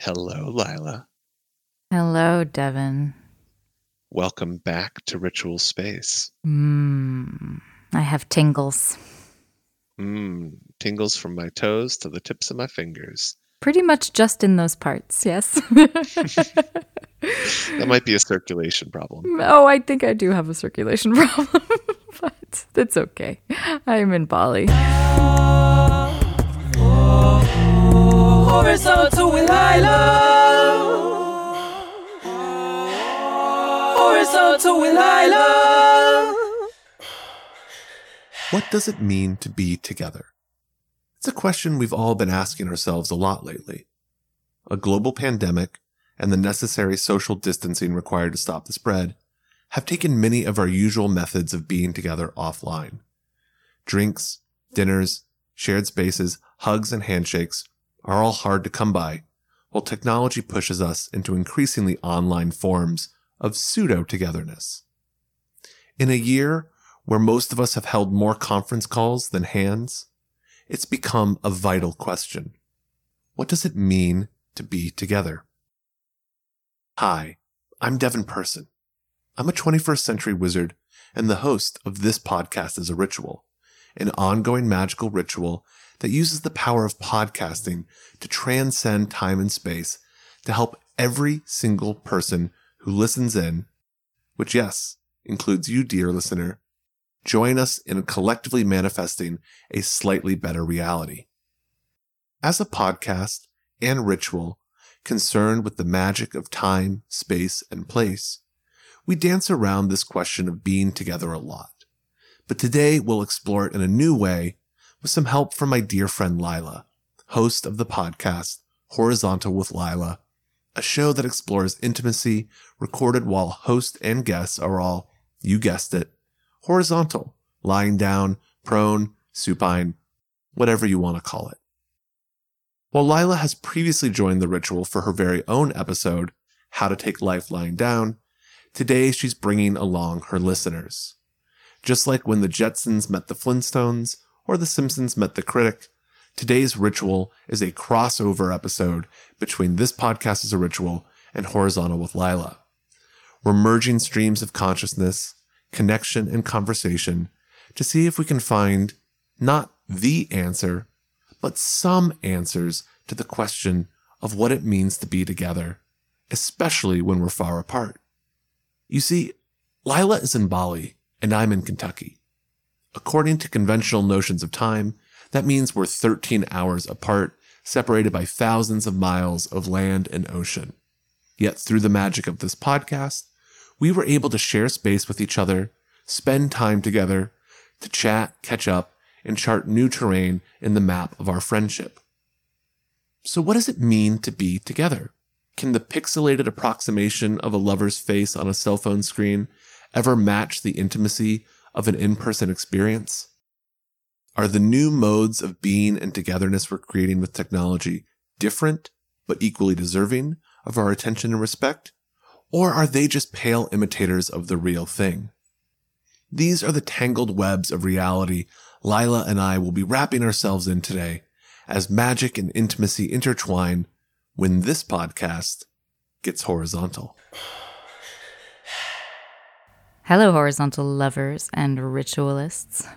Hello, Lila. Hello, Devin. Welcome back to Ritual Space. Mmm. I have tingles. Mmm, tingles from my toes to the tips of my fingers. Pretty much just in those parts, yes. That might be a circulation problem. oh, I think I do have a circulation problem, but it's okay. I'm in Bali. Horizontal with Lila. Horizontal with Lila. What does it mean to be together? It's a question we've all been asking ourselves a lot lately. A global pandemic and the necessary social distancing required to stop the spread have taken many of our usual methods of being together offline. Drinks, dinners, shared spaces, hugs, and handshakes are all hard to come by, while technology pushes us into increasingly online forms of pseudo togetherness. In a year where most of us have held more conference calls than hands, it's become a vital question. What does it mean to be together? Hi, I'm Devin Person. I'm a 21st century wizard and the host of this podcast is a ritual, an ongoing magical ritual that uses the power of podcasting to transcend time and space to help every single person who listens in, which, yes, includes you, dear listener, join us in collectively manifesting a slightly better reality. As a podcast and ritual concerned with the magic of time, space, and place, we dance around this question of being together a lot. But today we'll explore it in a new way with some help from my dear friend Lila, host of the podcast Horizontal with Lila, a show that explores intimacy recorded while host and guests are all, you guessed it, horizontal, lying down, prone, supine, whatever you want to call it. While Lila has previously joined the ritual for her very own episode, How to Take Life Lying Down, today she's bringing along her listeners. Just like when the Jetsons met the Flintstones or the Simpsons met the critic, today's ritual is a crossover episode between this podcast as a ritual and Horizontal with Lila. We're merging streams of consciousness, connection, and conversation to see if we can find not the answer, but some answers to the question of what it means to be together, especially when we're far apart. You see, Lila is in Bali and I'm in Kentucky. According to conventional notions of time, that means we're 13 hours apart, separated by thousands of miles of land and ocean. Yet through the magic of this podcast, we were able to share space with each other, spend time together, to chat, catch up, and chart new terrain in the map of our friendship. So, what does it mean to be together? Can the pixelated approximation of a lover's face on a cell phone screen ever match the intimacy of an in person experience? Are the new modes of being and togetherness we're creating with technology different but equally deserving of our attention and respect? Or are they just pale imitators of the real thing? These are the tangled webs of reality Lila and I will be wrapping ourselves in today as magic and intimacy intertwine when this podcast gets horizontal. Hello, horizontal lovers and ritualists.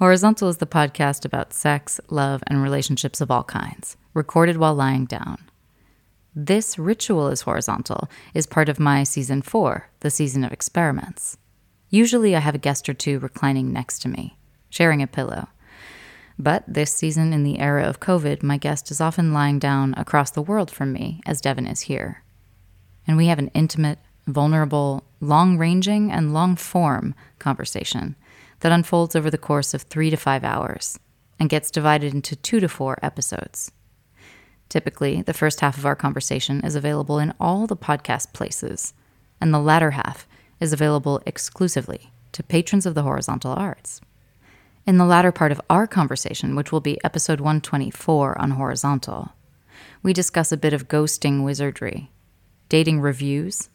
Horizontal is the podcast about sex, love, and relationships of all kinds, recorded while lying down. This Ritual is Horizontal is part of my season four, the season of experiments. Usually I have a guest or two reclining next to me, sharing a pillow. But this season, in the era of COVID, my guest is often lying down across the world from me, as Devin is here. And we have an intimate, vulnerable, long ranging, and long form conversation that unfolds over the course of three to five hours and gets divided into two to four episodes. Typically, the first half of our conversation is available in all the podcast places, and the latter half is available exclusively to patrons of the horizontal arts. In the latter part of our conversation, which will be episode 124 on horizontal, we discuss a bit of ghosting wizardry, dating reviews,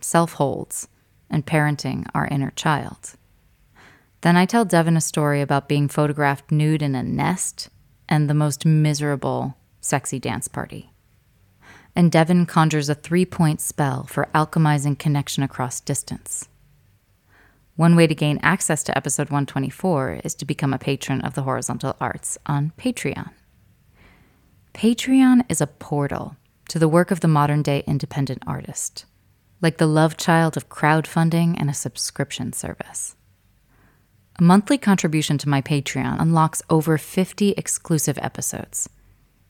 self holds, and parenting our inner child. Then I tell Devin a story about being photographed nude in a nest and the most miserable sexy dance party. and Devin conjures a three point spell for alchemizing connection across distance. One way to gain access to episode 124 is to become a patron of the Horizontal Arts on Patreon. Patreon is a portal to the work of the modern day independent artist, like the love child of crowdfunding and a subscription service. A monthly contribution to my Patreon unlocks over 50 exclusive episodes.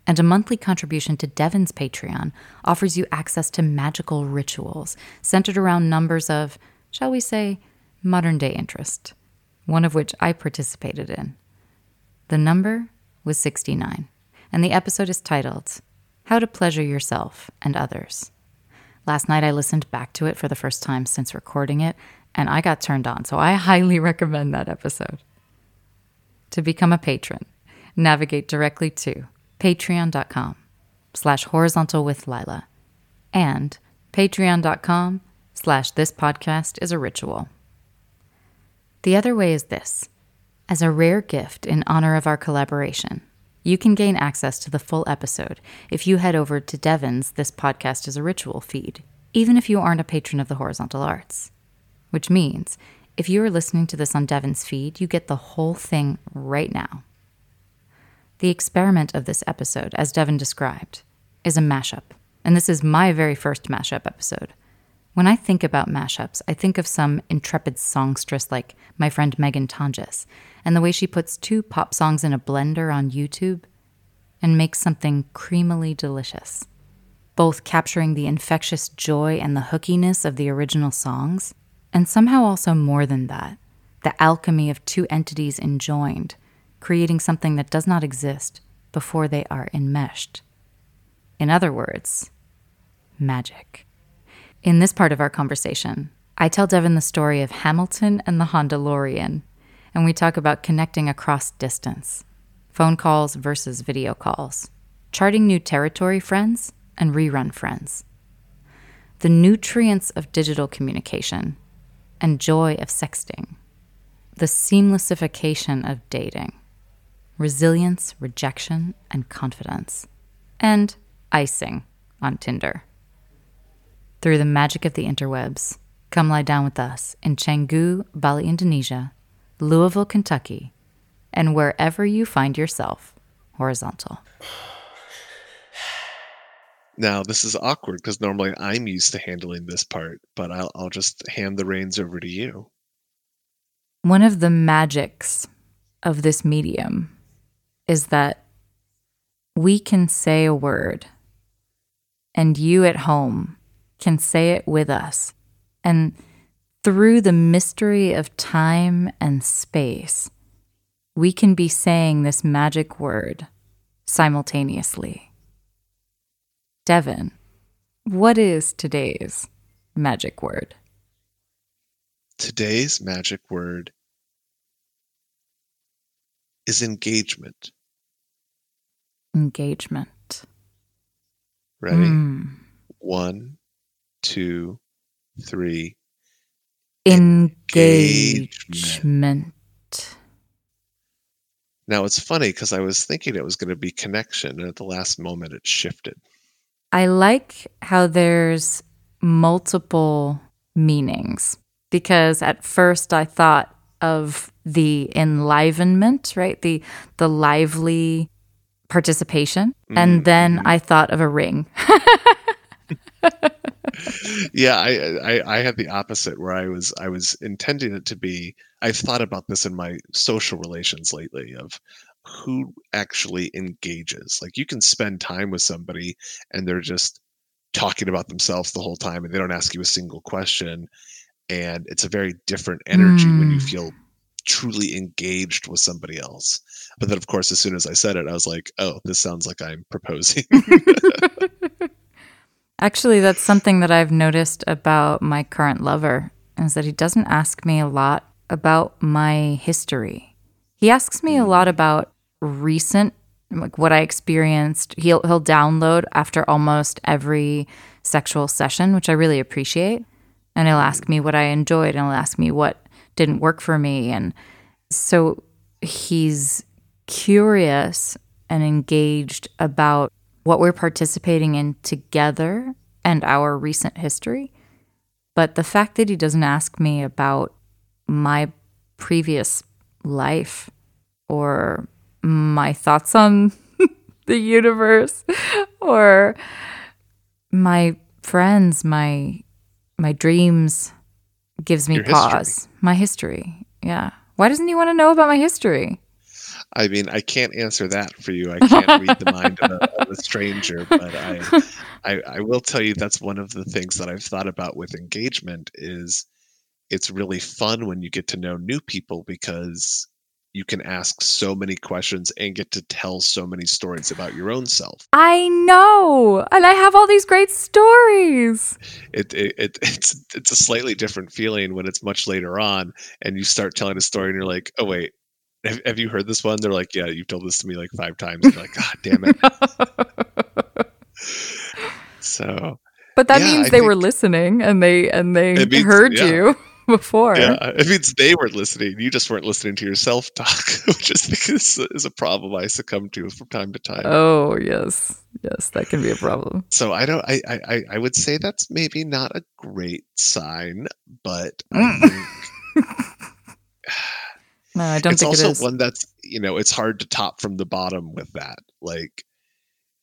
And a monthly contribution to Devin's Patreon offers you access to magical rituals centered around numbers of, shall we say, modern day interest, one of which I participated in. The number was 69, and the episode is titled How to Pleasure Yourself and Others. Last night I listened back to it for the first time since recording it, and I got turned on, so I highly recommend that episode. To become a patron, navigate directly to patreon.com slash horizontal with Lila and patreon.com slash this podcast is a ritual. The other way is this. As a rare gift in honor of our collaboration, you can gain access to the full episode if you head over to Devin's This Podcast is a Ritual feed, even if you aren't a patron of the Horizontal Arts. Which means, if you are listening to this on Devin's feed, you get the whole thing right now. The experiment of this episode, as Devin described, is a mashup, and this is my very first mashup episode. When I think about mashups, I think of some intrepid songstress like my friend Megan Tonjes, and the way she puts two pop songs in a blender on YouTube and makes something creamily delicious, both capturing the infectious joy and the hookiness of the original songs, and somehow also more than that, the alchemy of two entities enjoined, creating something that does not exist before they are enmeshed. In other words, magic. In this part of our conversation, I tell Devin the story of Hamilton and the Hondalorian, and we talk about connecting across distance, phone calls versus video calls, charting new territory friends and rerun friends, the nutrients of digital communication, and joy of sexting, the seamlessification of dating, resilience, rejection, and confidence, and icing on Tinder. Through the magic of the interwebs, come lie down with us in Canggu, Bali, Indonesia, Louisville, Kentucky, and wherever you find yourself horizontal. Now, this is awkward because normally I'm used to handling this part, but I'll, I'll just hand the reins over to you. One of the magics of this medium is that we can say a word, and you at home can say it with us. And through the mystery of time and space, we can be saying this magic word simultaneously. Devin, what is today's magic word? Today's magic word is engagement. Engagement. Ready? Mm. One, two, three. Engagement. Now it's funny because I was thinking it was going to be connection, and at the last moment it shifted. I like how there's multiple meanings because at first I thought of the enlivenment, right? The the lively participation, and mm-hmm. then mm-hmm. I thought of a ring. yeah, I, I I had the opposite where I was I was intending it to be. I've thought about this in my social relations lately of who actually engages. Like you can spend time with somebody and they're just talking about themselves the whole time and they don't ask you a single question and it's a very different energy when you Mm. feel truly engaged with somebody else. But then of course as soon as I said it I was like, "Oh, this sounds like I'm proposing." Actually, that's something that I've noticed about my current lover is that he doesn't ask me a lot about my history. He asks me a mm. lot about recent like what I experienced. He'll he'll download after almost every sexual session, which I really appreciate. And he'll ask me what I enjoyed and he'll ask me what didn't work for me and so he's curious and engaged about what we're participating in together and our recent history. But the fact that he doesn't ask me about my previous life or my thoughts on the universe or my friends, my my dreams gives me Your history. pause. My history. Yeah. Why doesn't he want to know about my history? I mean, I can't answer that for you. I can't read the mind of a, of a stranger, but I, I, I will tell you that's one of the things that I've thought about with engagement is it's really fun when you get to know new people because you can ask so many questions and get to tell so many stories about your own self. I know. And I have all these great stories. It, it, it it's it's a slightly different feeling when it's much later on and you start telling a story and you're like, oh wait, have, have you heard this one? They're like, yeah, you've told this to me like five times. And like, God damn it. So But that Yeah, means I they were listening and they and they means- heard yeah. you before. yeah, it means they weren't listening. You just weren't listening to yourself talk, which is because is a problem I succumb to from time to time. Oh yes. Yes, that can be a problem. so I don't. I, I I- I would say that's maybe not a great sign, but I Mm. think No, I don't it's think it also is. one that's you know it's hard to top from the bottom with that. Like,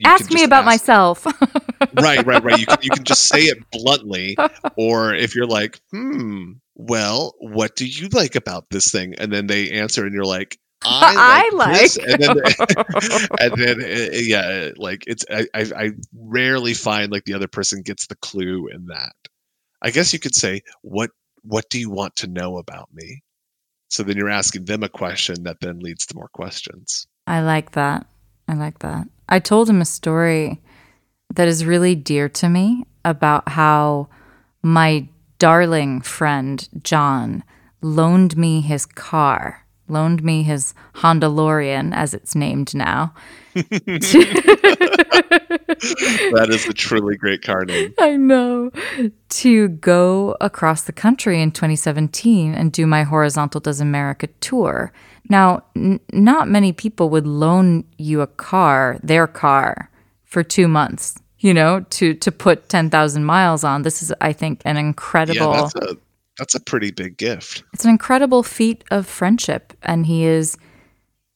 Ask me about ask- myself. right, right, right. You can you can just say it bluntly, or if you're like, hmm, well, what do you like about this thing? And then they answer, and you're like, I I like, this," like. and then and then uh, yeah, like it's I, I I rarely find like the other person gets the clue in that. I guess you could say, what what do you want to know about me? So then you're asking them a question that then leads to more questions. I like that. I like that. I told him a story that is really dear to me about how my darling friend John loaned me his car, loaned me his Honda Lorian, as it's named now. That is a truly great car name. I know. To go across the country in 2017 and do my Horizontal Does America tour. Now, n- not many people would loan you a car, their car, for two months. You know, to to put 10,000 miles on. This is, I think, an incredible. Yeah, that's a that's a pretty big gift. It's an incredible feat of friendship, and he is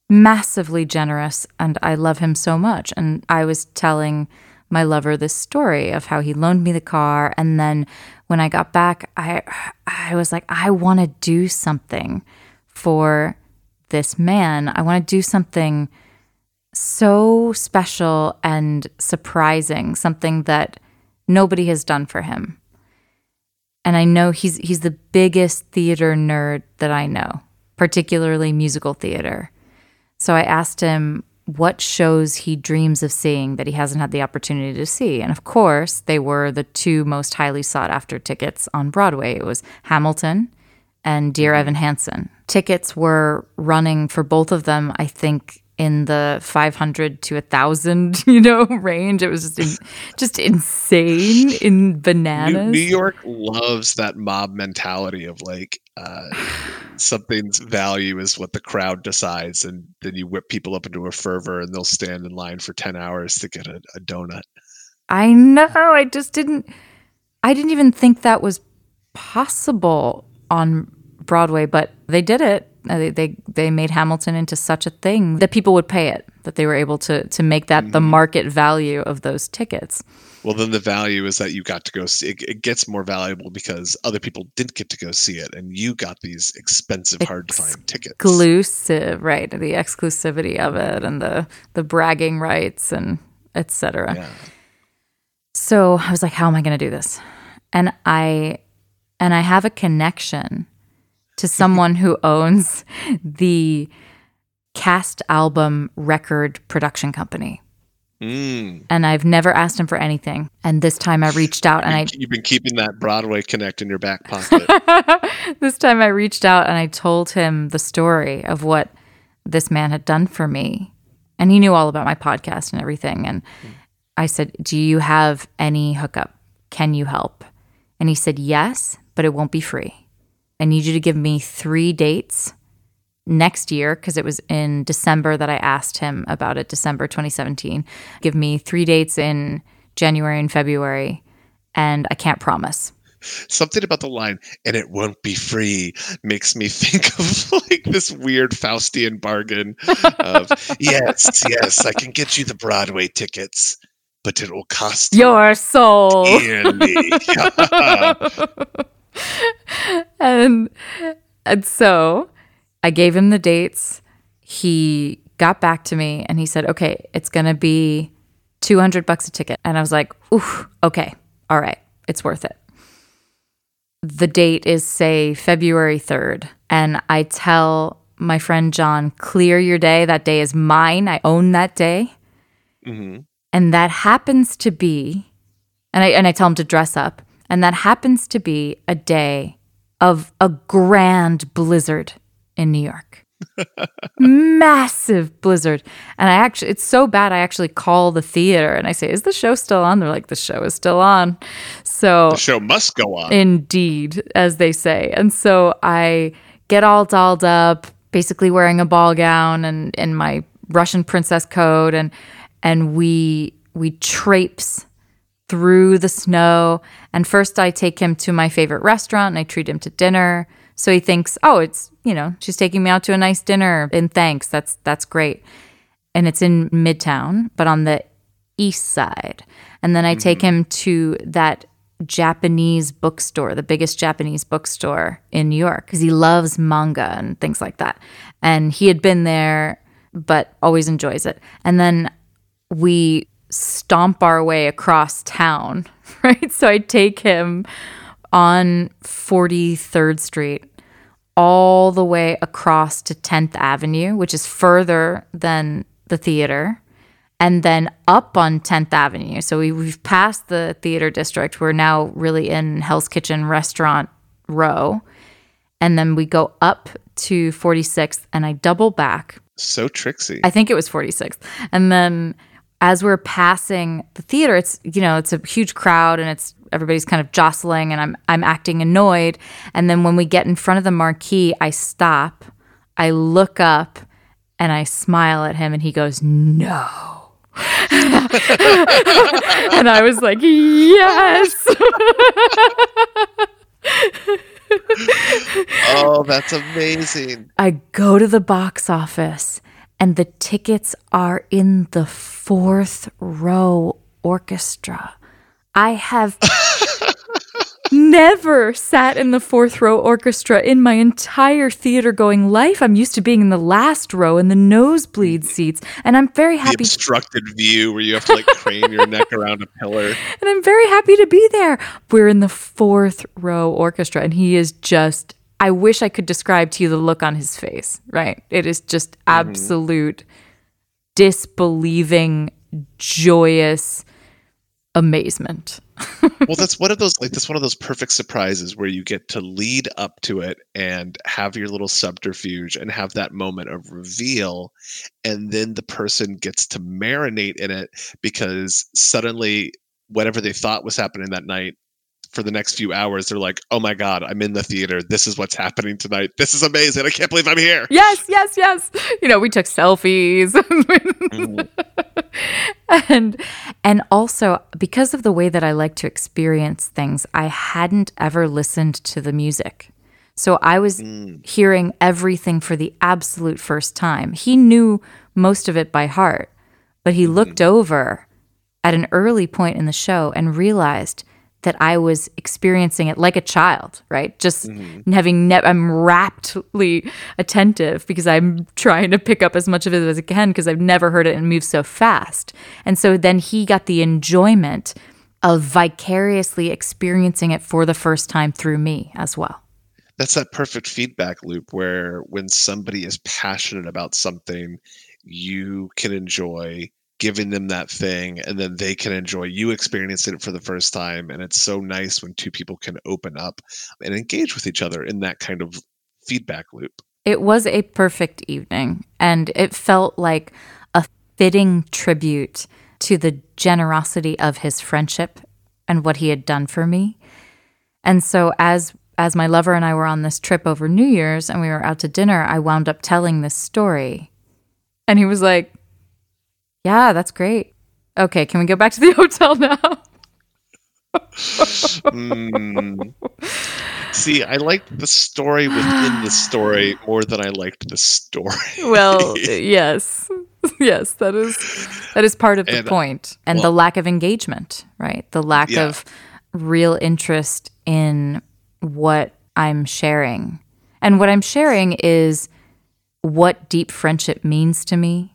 massively generous, and I love him so much. And I was telling my lover this story of how he loaned me the car, and then when I got back, I I was like, I want to do something for this man. I want to do something so special and surprising, something that nobody has done for him and I know he's he's the biggest theater nerd that I know, particularly musical theater. So I asked him what shows he dreams of seeing that he hasn't had the opportunity to see. And of course, they were the two most highly sought after tickets on Broadway. It was Hamilton and Dear mm-hmm. Evan Hansen. Tickets were running for both of them, I think in the 500 to a 1000 you know range it was just in, just insane in New, bananas New York loves that mob mentality of like uh, something's value is what the crowd decides, and then you whip people up into a fervor, and they'll stand in line for ten hours to get a, a donut. I know. I just didn't. I didn't even think that was possible on Broadway, but they did it. Uh, They they, they made Hamilton into such a thing that people would pay it. That they were able to to make that the market value of those tickets. Well, then the value is that you got to go see. It, it gets more valuable because other people didn't get to go see it, and you got these expensive, hard to find tickets. Exclusive, right? The exclusivity of it and the the bragging rights and etc. Yeah. So I was like, how am I going to do this? And I and I have a connection to someone who owns the cast album record production company. Mm. And I've never asked him for anything. And this time I reached out and I You've been keeping that Broadway connect in your back pocket. this time I reached out and I told him the story of what this man had done for me. And he knew all about my podcast and everything. And I said, Do you have any hookup? Can you help? And he said, Yes, but it won't be free. I need you to give me three dates next year because it was in December that I asked him about it, December 2017. Give me three dates in January and February, and I can't promise. Something about the line, and it won't be free, makes me think of like this weird Faustian bargain of, yes, yes, I can get you the Broadway tickets, but it will cost Your soul. dearly. and and so I gave him the dates. He got back to me and he said, "Okay, it's going to be 200 bucks a ticket." And I was like, "Ooh, okay. All right. It's worth it." The date is say February 3rd, and I tell my friend John, "Clear your day. That day is mine. I own that day." Mhm. and that happens to be and I and I tell him to dress up and that happens to be a day of a grand blizzard in New York. Massive blizzard. And I actually it's so bad I actually call the theater and I say, "Is the show still on?" They're like, "The show is still on." So The show must go on. Indeed, as they say. And so I get all dolled up, basically wearing a ball gown and in my Russian princess coat and and we we traipse through the snow. And first I take him to my favorite restaurant and I treat him to dinner. So he thinks, "Oh, it's, you know, she's taking me out to a nice dinner and thanks. That's that's great." And it's in Midtown, but on the east side. And then I mm-hmm. take him to that Japanese bookstore, the biggest Japanese bookstore in New York, because he loves manga and things like that. And he had been there, but always enjoys it. And then we stomp our way across town, right? So I take him on 43rd Street all the way across to 10th Avenue, which is further than the theater, and then up on 10th Avenue. So we, we've passed the theater district. We're now really in Hell's Kitchen restaurant row. And then we go up to 46th, and I double back So tricksy. I think it was 46th. And then as we're passing the theater, it's you know, it's a huge crowd and it's everybody's kind of jostling and I'm I'm acting annoyed. And then when we get in front of the marquee, I stop, I look up and I smile at him and he goes, "No." and I was like, "Yes." oh, that's amazing. I go to the box office and the tickets are in the fourth row orchestra. I have never sat in the fourth row orchestra in my entire theater going life. I'm used to being in the last row in the nosebleed seats, and I'm very The happy obstructed view where you have to like crane your neck around a pillar. and I'm very happy to be there. We're in the fourth row orchestra, and he is just. I wish I could describe to you the look on his face, right? It is just mm-hmm. absolute disbelieving, joyous amazement. well that's one of those like that's one of those perfect surprises where you get to lead up to it and have your little subterfuge and have that moment of reveal and then the person gets to marinate in it because suddenly whatever they thought was happening that night for the next few hours they're like oh my god i'm in the theater this is what's happening tonight this is amazing i can't believe i'm here Yes, yes, yes. You know, we took selfies. and and also because of the way that I like to experience things, I hadn't ever listened to the music. So I was mm. hearing everything for the absolute first time. He knew most of it by heart, but he mm-hmm. looked over at an early point in the show and realized that I was experiencing it like a child, right? Just mm-hmm. having, ne- I'm raptly attentive because I'm trying to pick up as much of it as I can because I've never heard it and move so fast. And so then he got the enjoyment of vicariously experiencing it for the first time through me as well. that's that perfect feedback loop where when somebody is passionate about something you can enjoy giving them that thing and then they can enjoy you experiencing it for the first time and it's so nice when two people can open up and engage with each other in that kind of feedback loop It was a perfect evening, and it felt like a fitting tribute to the generosity of his friendship and what he had done for me. And so as as my lover and I were on this trip over New Year's and we were out to dinner, I wound up telling this story. And he was like, Yeah, that's great. Okay, can we go back to the hotel now? Mm. See, I liked the story within the story more than I liked the story. well, yes. Yes, that is that is part of the And, uh, point. And the lack of engagement, right? The lack Yeah. of real interest in what I'm sharing. And what I'm sharing is what deep friendship means to me,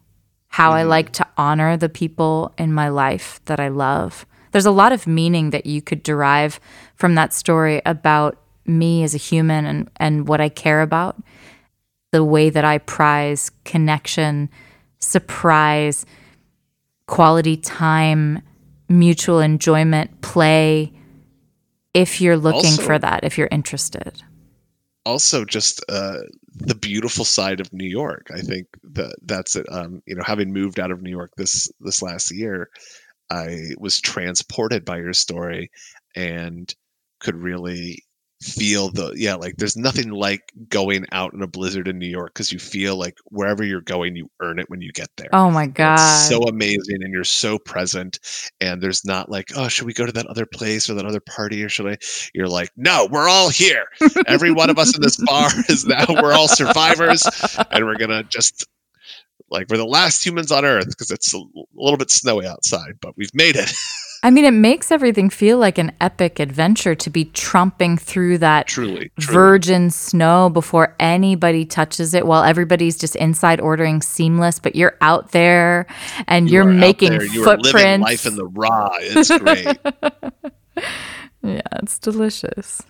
how I like to honor the people in my life that I love. There's a lot of meaning that you could derive from that story about me as a human and, and what I care about, the way that I prize connection, surprise, quality time, mutual enjoyment, play. If you're looking Also- for that, if you're interested. also just uh, the beautiful side of New York. I think that that's it. Um, you know, having moved out of New York this this last year, I was transported by your story and could really feel the yeah like there's nothing like going out in a blizzard in New York because you feel like wherever you're going you earn it when you get there. Oh my God. It's so amazing and you're so present and there's not like, oh, should we go to that other place or that other party or should I? You're like, no, we're all here. Every one of us in this bar is now we're all survivors and we're gonna just like we're the last humans on earth because it's a little bit snowy outside, but we've made it. I mean, it makes everything feel like an epic adventure to be trumping through that truly, truly. virgin snow before anybody touches it while everybody's just inside ordering seamless, but you're out there and You you're are making there, you are living life in the raw. It's great. yeah, it's delicious.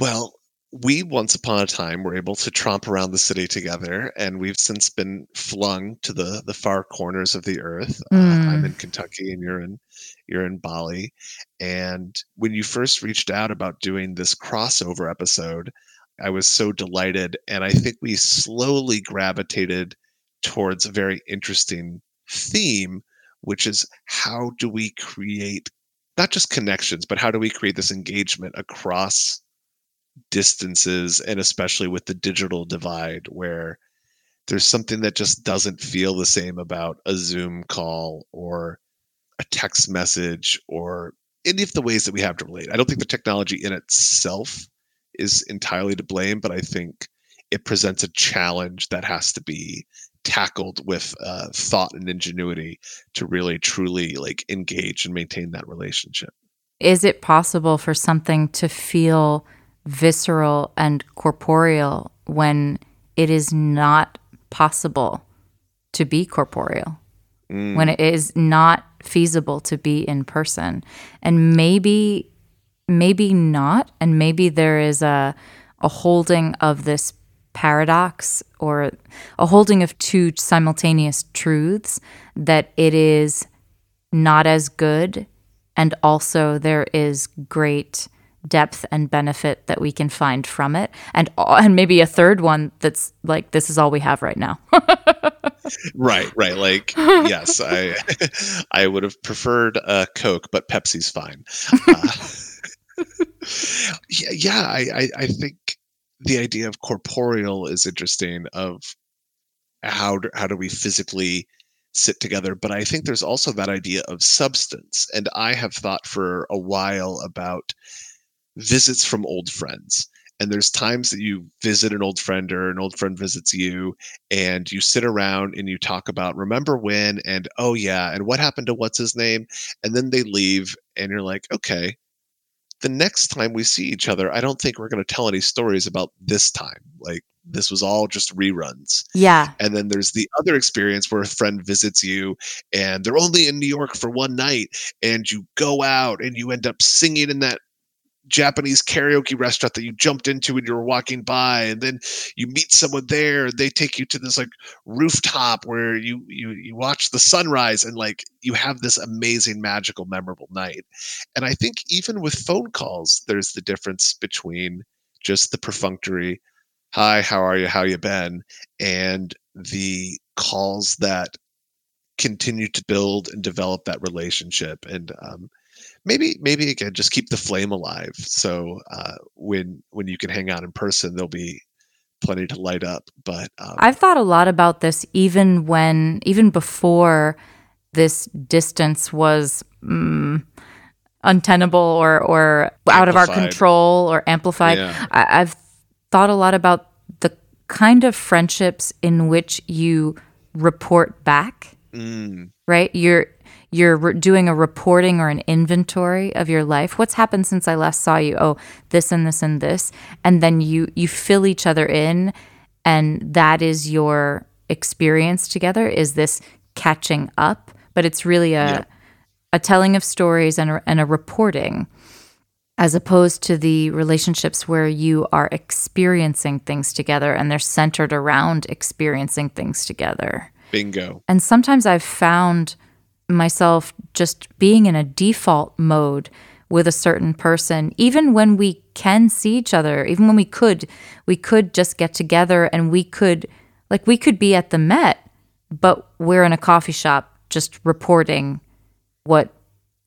Well, we once upon a time were able to tromp around the city together, and we've since been flung to the the far corners of the earth. Uh, I'm Mm. in Kentucky, and you're in you're in Bali. And when you first reached out about doing this crossover episode, I was so delighted, and I think we slowly gravitated towards a very interesting theme, which is how do we create not just connections, but how do we create this engagement across distances and especially with the digital divide where there's something that just doesn't feel the same about a Zoom call or a text message or any of the ways that we have to relate. I don't think the technology in itself is entirely to blame, but I think it presents a challenge that has to be tackled with uh, thought and ingenuity to really truly like engage and maintain that relationship. Is it possible for something to feel visceral and corporeal when it is not possible to be corporeal? Mm. when it is not feasible to be in person. And maybe maybe not. And maybe there is a a holding of this paradox or a holding of two simultaneous truths that it is not as good and also there is great depth and benefit that we can find from it and and maybe a third one that's like this is all we have right now Right, right. Like, yes, I I would have preferred a Coke, but Pepsi's fine. Uh, yeah, yeah I, I I think the idea of corporeal is interesting. Of how do, how do we physically sit together? But I think there's also that idea of substance, and I have thought for a while about visits from old friends. And there's times that you visit an old friend or an old friend visits you, and you sit around and you talk about remember when? and oh yeah and what happened to what's his name and then they leave and you're like okay the next time we see each other i don't think we're going to tell any stories about this time. Like this was all just reruns. Yeah. And then there's the other experience where a friend visits you and they're only in new york for one night and you go out and you end up singing in that Japanese karaoke restaurant that you jumped into when you were walking by, and then you meet someone there. and They take you to this like rooftop where you you you watch the sunrise, and like you have this amazing, magical, memorable night. And I think even with phone calls, there's the difference between just the perfunctory "Hi, how are you? How you been?" and the calls that continue to build and develop that relationship and um, maybe maybe again just keep the flame alive. So uh, when when you can hang out in person, there'll be plenty to light up. But um, I've thought a lot about this even when, even before this distance was mm, untenable or, or out of our control or amplified. Yeah. I, I've thought a lot about the kind of friendships in which you report back, mm, right? You're, you're re- doing a reporting or an inventory of your life? What's happened since i last saw you? Oh this and this and this. And then you you fill each other in and that is your experience together is this catching up. But it's really a Yeah. a telling of stories and a, and a reporting as opposed to the relationships where you are experiencing things together and they're centered around experiencing things together. Bingo. and sometimes I've found myself just being in a default mode with a certain person, even when we can see each other, even when we could, we could just get together and we could, like, we could be at the Met, but we're in a coffee shop just reporting what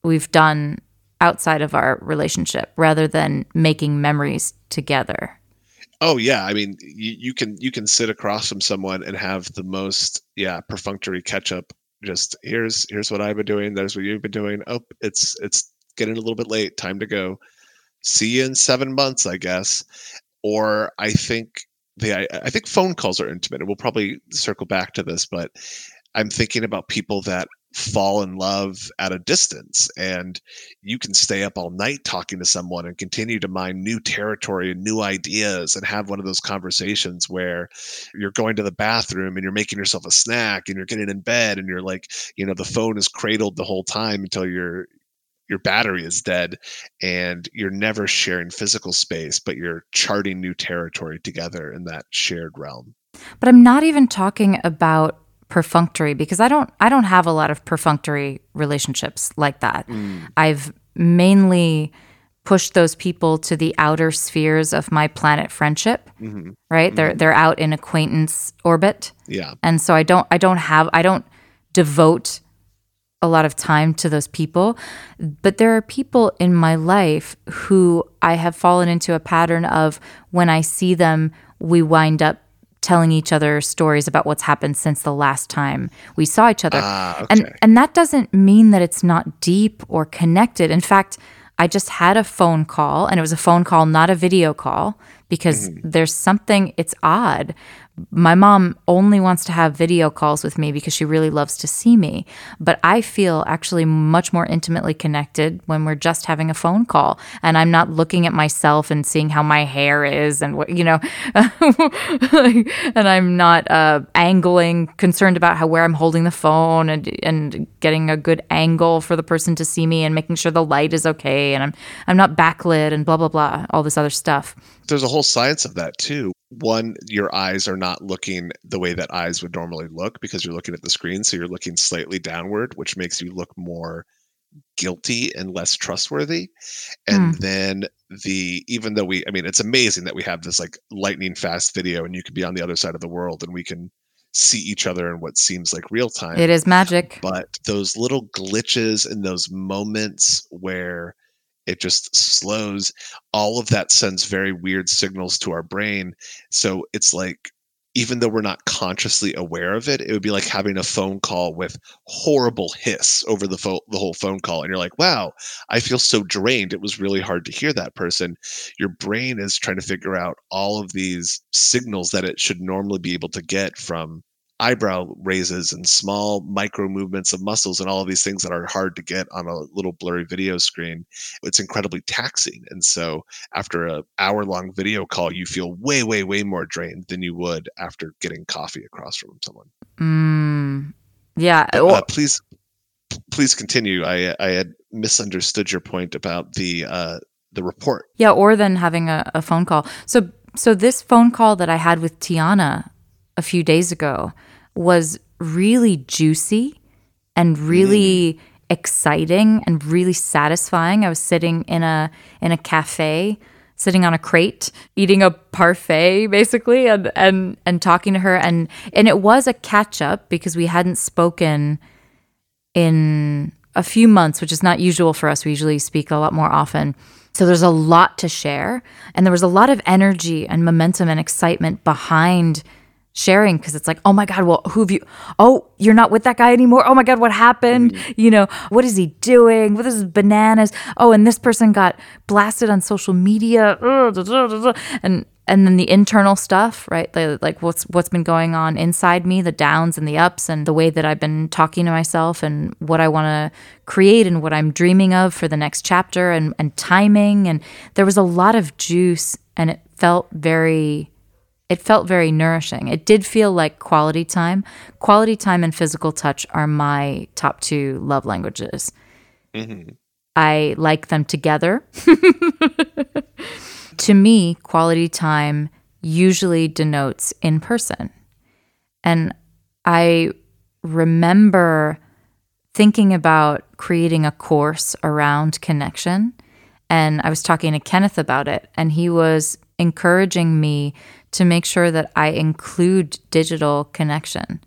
we've done outside of our relationship rather than making memories together. Oh yeah, I mean you, you can you can sit across from someone and have the most yeah perfunctory catch up. Just here's here's what I've been doing. There's what you've been doing. Oh, it's it's getting a little bit late. Time to go. See you in seven months, I guess. Or I think the I, I think phone calls are intimate, and we'll probably circle back to this, but I'm thinking about people that fall in love at a distance and you can stay up all night talking to someone and continue to mine new territory and new ideas and have one of those conversations where you're going to the bathroom and you're making yourself a snack and you're getting in bed and you're like you know the phone is cradled the whole time until your your battery is dead and you're never sharing physical space but you're charting new territory together in that shared realm. But I'm not even talking about perfunctory because I don't I don't have a lot of perfunctory relationships like that. I've mainly pushed those people to the outer spheres of my planet friendship, Mhm. right? They're they're out in acquaintance orbit. yeah And so I don't I don't have I don't devote a lot of time to those people. But there are people in my life who I have fallen into a pattern of when I see them, we wind up telling each other stories about what's happened since the last time we saw each other. Ah, and okay. and that doesn't mean that it's not deep or connected. In fact, I just had a phone call and it was a phone call, not a video call, because mm-hmm. there's something it's odd. My mom only wants to have video calls with me because she really loves to see me. But I feel actually much more intimately connected when we're just having a phone call and I'm not looking at myself and seeing how my hair is and what, you know, and I'm not uh, angling, concerned about how where I'm holding the phone and and getting a good angle for the person to see me and making sure the light is okay and I'm I'm not backlit and blah blah blah, all this other stuff. there's a whole science of that too. One, your eyes are not looking the way that eyes would normally look because you're looking at the screen. So you're looking slightly downward, which makes you look more guilty and less trustworthy. And hmm. then the, even though we, I mean, it's amazing that we have this like lightning fast video and you can be on the other side of the world and we can see each other in what seems like real time It is magic. but those little glitches and those moments where it just slows all of that sends very weird signals to our brain. So it's like even though we're not consciously aware of it it would be like having a phone call with horrible hiss over the phone the whole phone call and you're like wow i feel so drained. It was really hard to hear that person. Your brain is trying to figure out all of these signals that it should normally be able to get from eyebrow raises and small micro movements of muscles and all of these things that are hard to get on a little blurry video screen it's incredibly taxing and so after a hour long video call you feel way way way more drained than you would after getting coffee across from someone Mm, yeah. But, uh, please please continue i i had misunderstood your point about the uh the report Yeah, or then having a, a phone call. So so this phone call that I had with Tiana a few days ago was really juicy and really mm-hmm. exciting and really satisfying. I was sitting in a in a cafe, sitting on a crate, eating a parfait basically and and and talking to her and and it was a catch up because we hadn't spoken in a few months, which is not usual for us. We usually speak a lot more often. So there's a lot to share. And there was a lot of energy and momentum and excitement behind sharing because it's like, oh my God, well, who have you? Oh, you're not with that guy anymore. Oh my God, what happened? Mm. You know, what is he doing? What is bananas? Oh, and this person got blasted on social media. And and then the internal stuff, right? The, like what's what's been going on inside me, the downs and the ups, and the way that I've been talking to myself, and what I want to create, and what I'm dreaming of for the next chapter, and and timing, and there was a lot of juice, and it felt very, it felt very nourishing. It did feel like quality time. Quality time and physical touch are my top two love languages. Mm-hmm. I like them together. to me, quality time usually denotes in person. And I remember thinking about creating a course around connection. And I was talking to Kenneth about it, and he was encouraging me to make sure that I include digital connection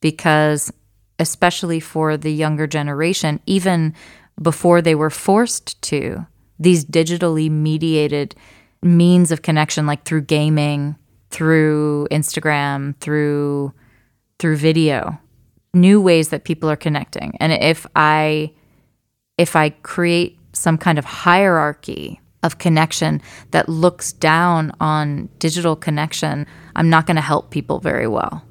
because, especially for the younger generation, even before they were forced to, these digitally mediated means of connection, like through gaming, through Instagram, through through video, new ways that people are connecting. And if I if I create some kind of hierarchy of connection that looks down on digital connection, I'm not going to help people very well.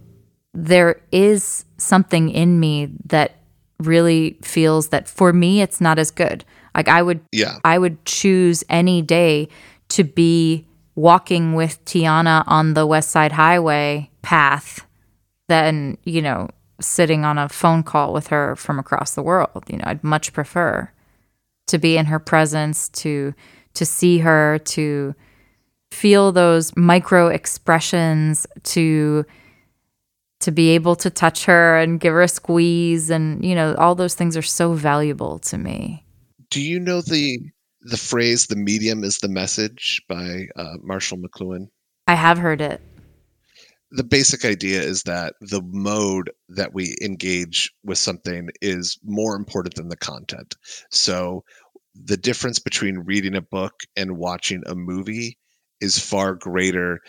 There is something in me that really feels that for me it's not as good. Like I would Yeah. I would choose any day to be walking with Tiana on the West Side Highway path than, you know, sitting on a phone call with her from across the world. You know, I'd much prefer to be in her presence, to to see her, to feel those micro expressions, to to be able to touch her and give her a squeeze and you know all those things are so valuable to me Do you know the the phrase "the medium is the message" by uh, Marshall McLuhan? i have heard it the basic idea is that the mode that we engage with something is more important than the content. So the difference between reading a book and watching a movie is far greater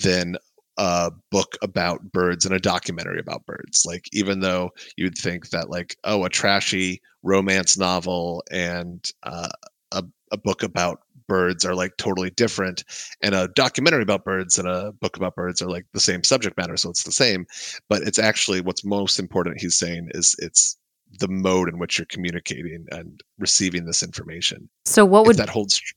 than a book about birds and a documentary about birds. Like even though you'd think that like oh a trashy romance novel and uh, a a book about birds are like totally different and a documentary about birds and a book about birds are like the same subject matter so it's the same but it's actually what's most important he's saying is it's the mode in which you're communicating and receiving this information. So what would that holds tr-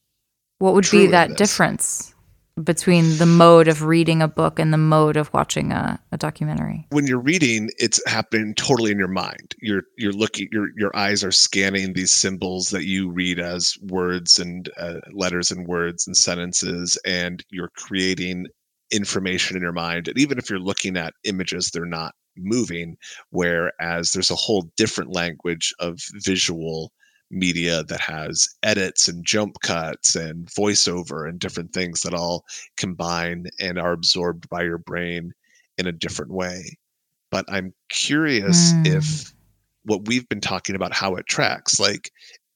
what would be that difference between the mode of reading a book and the mode of watching a, a documentary? When you're reading it's happening totally in your mind. You're you're looking your your eyes are scanning these symbols that you read as words and uh, letters and words and sentences and you're creating information in your mind. And even if you're looking at images they're not moving whereas there's a whole different language of visual media that has edits and jump cuts and voiceover and different things that all combine and are absorbed by your brain in a different way. But I'm curious Mm. if what we've been talking about, how it tracks, like,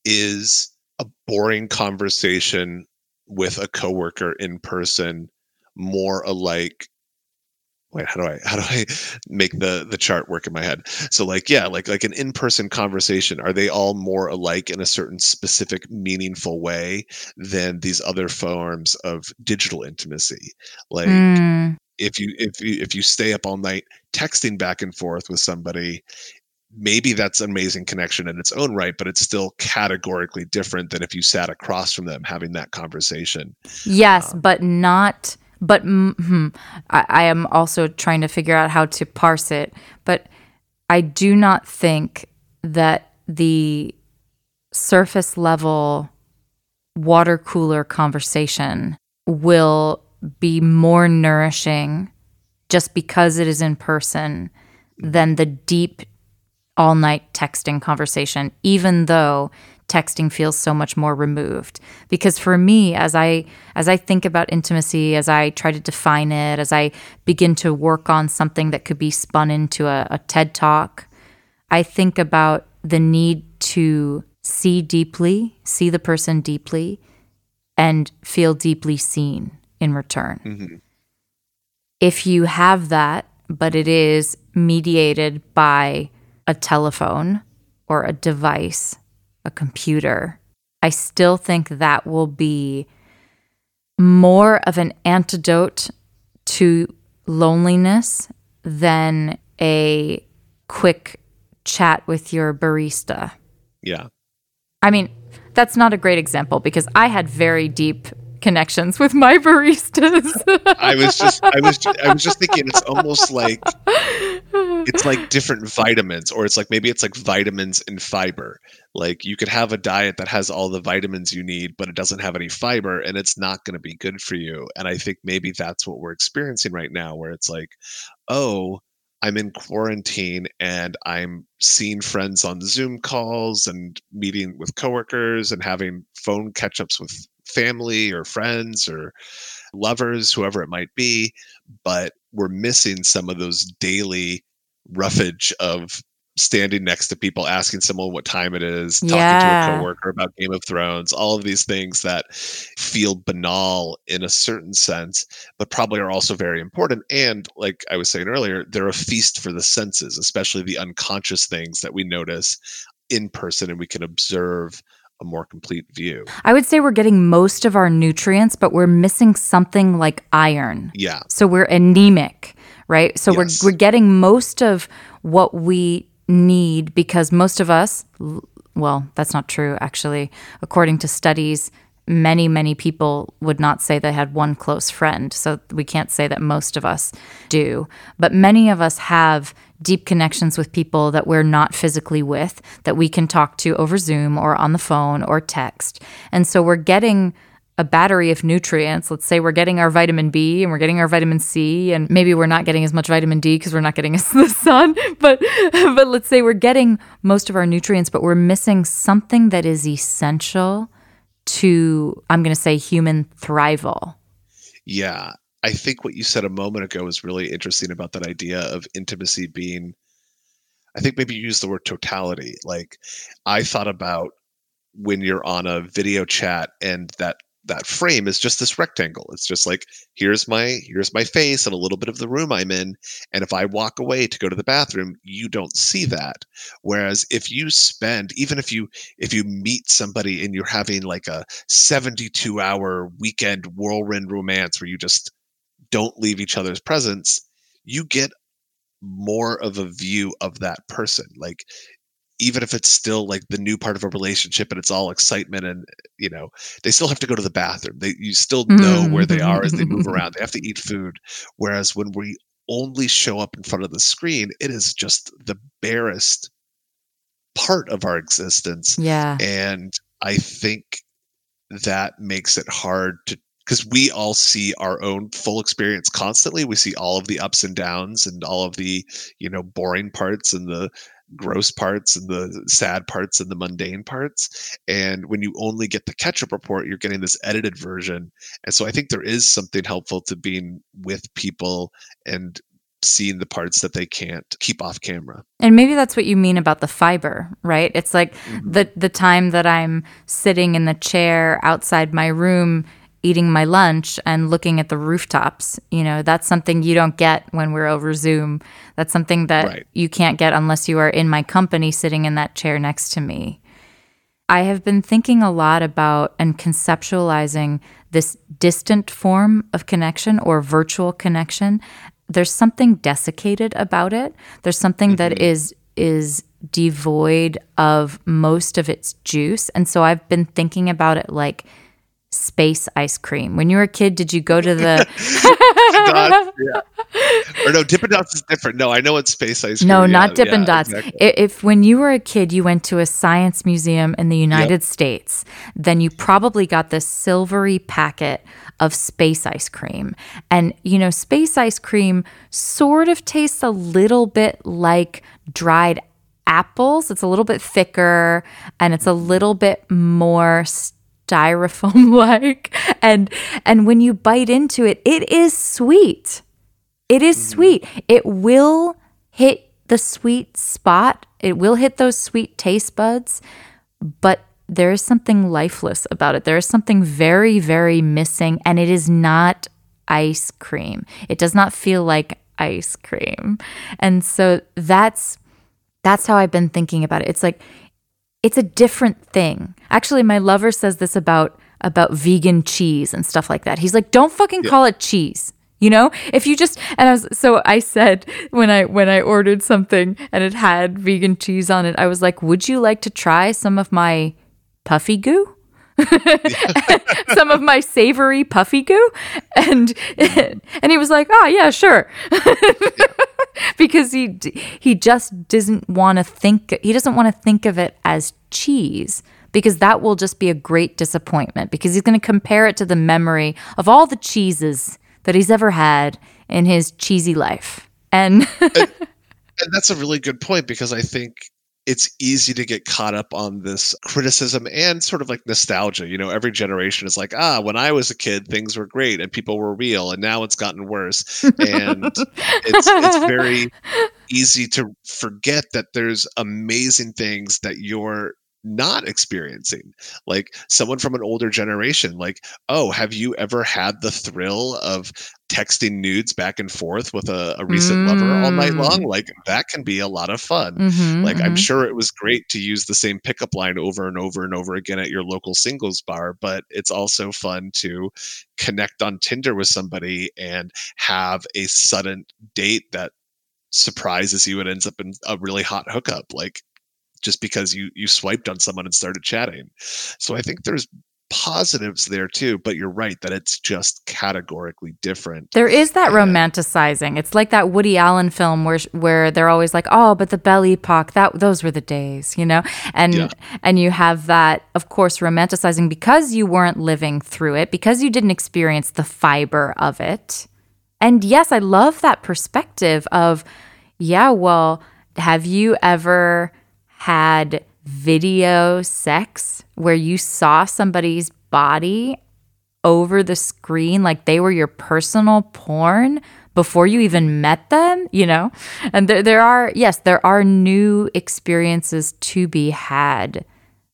is a boring conversation with a coworker in person more alike wait how do i how do i make the the chart work in my head? So like yeah like like an in-person conversation are they all more alike in a certain specific meaningful way than these other forms of digital intimacy? Like Mm, if you if you if you stay up all night texting back and forth with somebody maybe that's an amazing connection in its own right but it's still categorically different than if you sat across from them having that conversation. Yes but not but mm, hmm, I, I am also trying to figure out how to parse it. But i do not think that the surface level water cooler conversation will be more nourishing just because it is in person than the deep all night texting conversation, even though texting feels so much more removed. Because for me, as I as I think about intimacy, as I try to define it, as I begin to work on something that could be spun into a, a TED talk, I think about the need to see deeply, see the person deeply, and feel deeply seen in return. hmm If you have that, but it is mediated by a telephone or a device, a computer, I still think that will be more of an antidote to loneliness than a quick chat with your barista. Yeah. I mean, that's not a great example because I had very deep connections with my baristas. I was just I was I was just thinking it's almost like it's like different vitamins or it's like maybe it's like vitamins and fiber. Like you could have a diet that has all the vitamins you need but it doesn't have any fiber and it's not going to be good for you. And I think maybe that's what we're experiencing right now where it's like, "Oh, I'm in quarantine and I'm seeing friends on Zoom calls and meeting with coworkers and having phone catch ups with family or friends or lovers, whoever it might be, but we're missing some of those daily roughage of standing next to people, asking someone what time it is, talking to a coworker about Game of Thrones, all of these things that feel banal in a certain sense, but probably are also very important. And like I was saying earlier, they're a feast for the senses, especially the unconscious things that we notice in person and we can observe a more complete view. I would say we're getting most of our nutrients, but we're missing something like iron. Yeah. So we're anemic, right? So Yes. we're we're getting most of what we need because most of us well, that's not true actually. According to studies, many many people would not say they had one close friend. So we can't say that most of us do. But many of us have deep connections with people that we're not physically with that we can talk to over Zoom or on the phone or text. And so we're getting a battery of nutrients. Let's say we're getting our vitamin B and we're getting our vitamin C, and maybe we're not getting as much vitamin D because we're not getting the sun. But but let's say we're getting most of our nutrients, but we're missing something that is essential to I'm going to say human thrival. Yeah. I think what you said a moment ago was really interesting about that idea of intimacy being I think maybe you used the word totality. Like I thought about when you're on a video chat and that that frame is just this rectangle. It's just like here's my here's my face and a little bit of the room I'm in and if I walk away to go to the bathroom, you don't see that. Whereas if you spend even if you if you meet somebody and you're having like a 72 hour weekend whirlwind romance where you just don't leave each other's presence, you get more of a view of that person. Like even if it's still like the new part of a relationship and it's all excitement and you know they still have to go to the bathroom they you still know where they are as they move mm-hmm. around they have to eat food whereas when we only show up in front of the screen it is just the barest part of our existence Yeah. and i think that makes it hard to because we all see our own full experience constantly. We see all of the ups and downs and all of the you know boring parts and the gross parts and the sad parts and the mundane parts. And when you only get the catch up report you're getting this edited version. And so i think there is something helpful to being with people and seeing the parts that they can't keep off camera. And maybe that's what you mean about the fiber, right? It's like mm-hmm. the the time that I'm sitting in the chair outside my room eating my lunch and looking at the rooftops. You know, that's something you don't get when we're over Zoom. That's something that Right. you can't get unless you are in my company sitting in that chair next to me. I have been thinking a lot about and conceptualizing this distant form of connection or virtual connection. There's something desiccated about it. There's something that mm-hmm. is is devoid of most of its juice. And so I've been thinking about it like space ice cream. When you were a kid, did you go to the Dots, yeah. or no dippin' dots is different no i know it's space ice cream No, yeah, not Dippin' yeah, Dots. exactly. I- If when you were a kid, you went to a science museum in the United States, then you probably got this silvery packet of space ice cream. And, you know, space ice cream sort of tastes a little bit like dried apples. It's a little bit thicker and it's a little bit more styrofoam like. And and when you bite into it, it is sweet. It is mm-hmm. sweet. It will hit the sweet spot. It will hit those sweet taste buds, but there is something lifeless about it. There is something very, very missing, and it is not ice cream. It does not feel like ice cream. And so that's that's how I've been thinking about it. It's like it's a different thing. Actually, my lover says this about about vegan cheese and stuff like that. He's like, "Don't fucking call it cheese." You know, if you just and I was so I said when I when I ordered something and it had vegan cheese on it, I was like, "Would you like to try some of my puffy goo?" some of my savory puffy goo. And mm. and he was like oh yeah sure. Because he he just doesn't want to think he doesn't want to think of it as cheese because that will just be a great disappointment because he's going to compare it to the memory of all the cheeses that he's ever had in his cheesy life. And and, and that's a really good point because I think it's easy to get caught up on this criticism and sort of like nostalgia. You know, every generation is like, ah, when I was a kid, things were great and people were real, and now it's gotten worse. And it's it's very easy to forget that there's amazing things that you're not experiencing like someone from an older generation like oh have you ever had the thrill of texting nudes back and forth with a, a recent mm. lover all night long Mm. like that can be a lot of fun Mhm, like i'm mhm. sure it was great to use the same pickup line over and over and over again at your local singles bar but it's also fun to connect on tinder with somebody and have a sudden date that surprises you and ends up in a really hot hookup like just because you you swiped on someone and started chatting so i think there's positives there too but you're right that it's just categorically different There is that Yeah. romanticizing. It's like that Woody Allen film where where they're always like, "Oh, but the Belle Époque, that those were the days," you know? And Yeah. and you have that of course romanticizing because you weren't living through it, because you didn't experience the fiber of it. And yes, I love that perspective of yeah, well, have you ever had video sex where you saw somebody's body over the screen like they were your personal porn before you even met them, you know? And there there are yes, there are new experiences to be had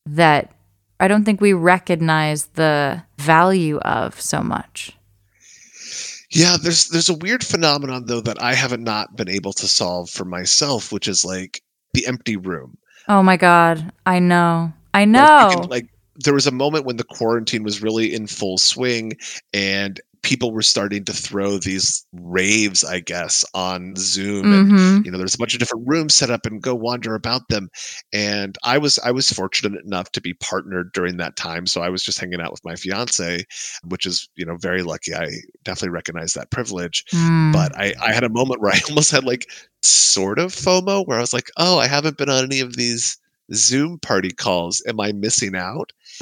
that I don't think we recognize the value of so much. Yeah, there's there's a weird phenomenon though that I haven't not been able to solve for myself, which is like the empty room. Oh my god, I know. I Like, know. can, like there was a moment when the quarantine was really in full swing and people were starting to throw these raves, I guess, on Zoom and Mhm. you know there's a bunch of different rooms set up and go wander about them. And i was i was fortunate enough to be partnered during that time. So i was just hanging out with my fiance which is you know very lucky. I definitely recognize that privilege. Mm. but i i had a moment where i almost had like sort of fomo where i was like oh i haven't been on any of these zoom party calls. Am i missing out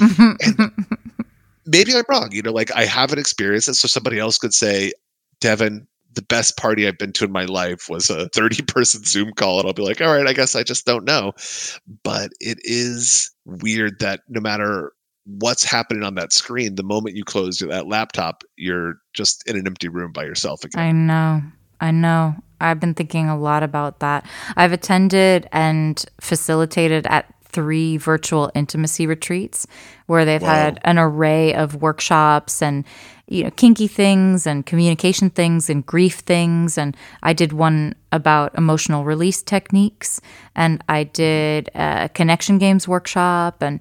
maybe i'm wrong you know like i haven't experienced it so somebody else could say devin the best party I've been to in my life was a 30 person Zoom call. And I'll be like, all right, I guess I just don't know. But it is weird that no matter what's happening on that screen, the moment you close that laptop, you're just in an empty room by yourself again. I know. I know. I've been thinking a lot about that. I've attended and facilitated at three virtual intimacy retreats where they've Wow. had an array of workshops and you know kinky things and communication things and grief things and I did one about emotional release techniques and I did a connection games workshop and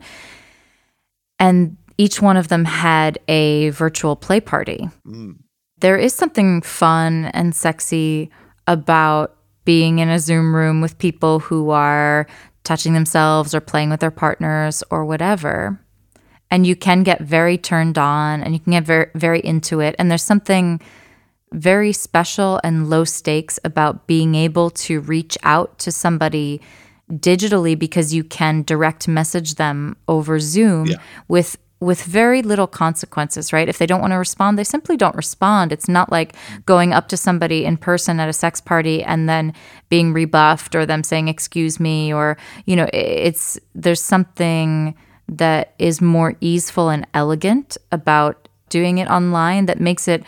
and each one of them had a virtual play party Mm. there is something fun and sexy about being in a Zoom room with people who are touching themselves or playing with their partners or whatever. And you can get very turned on and you can get very, very into it. And there's something very special and low stakes about being able to reach out to somebody digitally because you can direct message them over Zoom Yeah. with with very little consequences, right? If they don't want to respond, they simply don't respond. It's not like going up to somebody in person at a sex party and then being rebuffed or them saying excuse me or you know, it's there's something that is more easeful and elegant about doing it online that makes it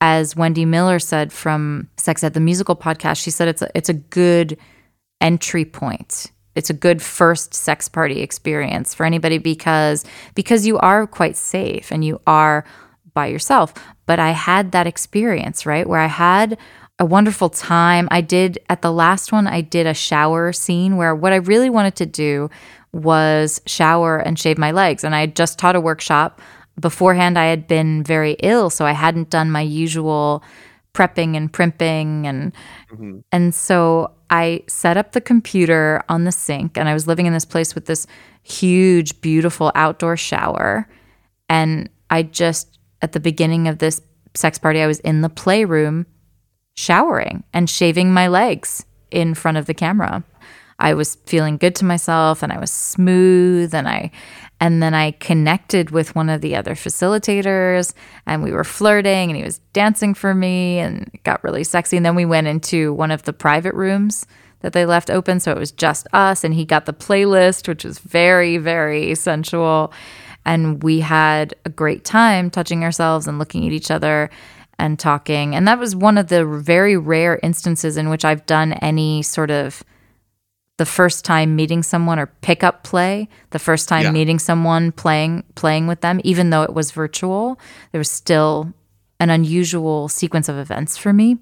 as Wendy Miller said from Sex at the Musical podcast, she said it's a, it's a good entry point. It's a good first sex party experience for anybody because because you are quite safe and you are by yourself. But I had that experience, right? Where I had a wonderful time. I did at the last one I did a shower scene where what I really wanted to do was shower and shave my legs and I had just taught a workshop beforehand I had been very ill, so I hadn't done my usual prepping and primping and Mhm. and so I set up the computer on the sink and I was living in this place with this huge beautiful outdoor shower and I just at the beginning of this sex party I was in the playroom showering and shaving my legs in front of the camera. I was feeling good to myself and I was smooth and I and then I connected with one of the other facilitators and we were flirting and he was dancing for me and it got really sexy. And then we went into one of the private rooms that they left open. So it was just us and he got the playlist which was very very sensual. And we had a great time touching ourselves and looking at each other and talking. And that was one of the very rare instances in which I've done any sort of the first time meeting someone or pickup play, the first time Yeah. meeting someone playing playing with them, even though it was virtual, there was still an unusual sequence of events for me.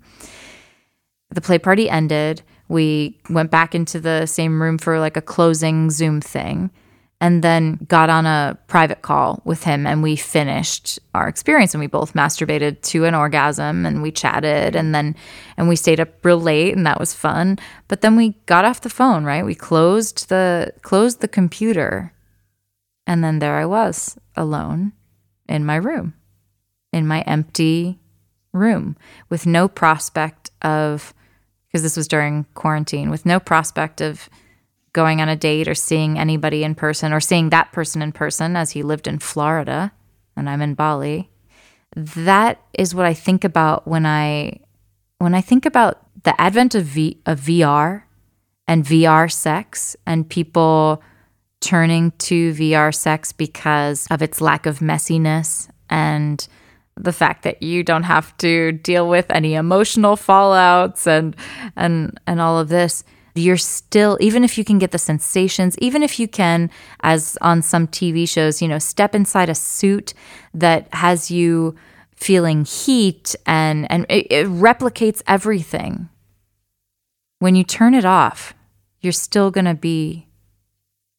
The play party ended. We went back into the same room for like a closing Zoom thing and then got on a private call with him and we finished our experience and we both masturbated to an orgasm and we chatted and then and we stayed up real late and that was fun. But then we got off the phone right? We closed the closed the computer and then there I was alone in my room in my empty room with no prospect of because this was during quarantine with no prospect of going on a date or seeing anybody in person or seeing that person in person as he lived in Florida and I'm in Bali. That is what I think about when I when I think about the advent of v, of VR and VR sex and people turning to VR sex because of its lack of messiness and the fact that you don't have to deal with any emotional fallouts and and and all of this you're still even if you can get the sensations even if you can as on some TV shows you know step inside a suit that has you feeling heat and and it, it replicates everything. When you turn it off you're still going to be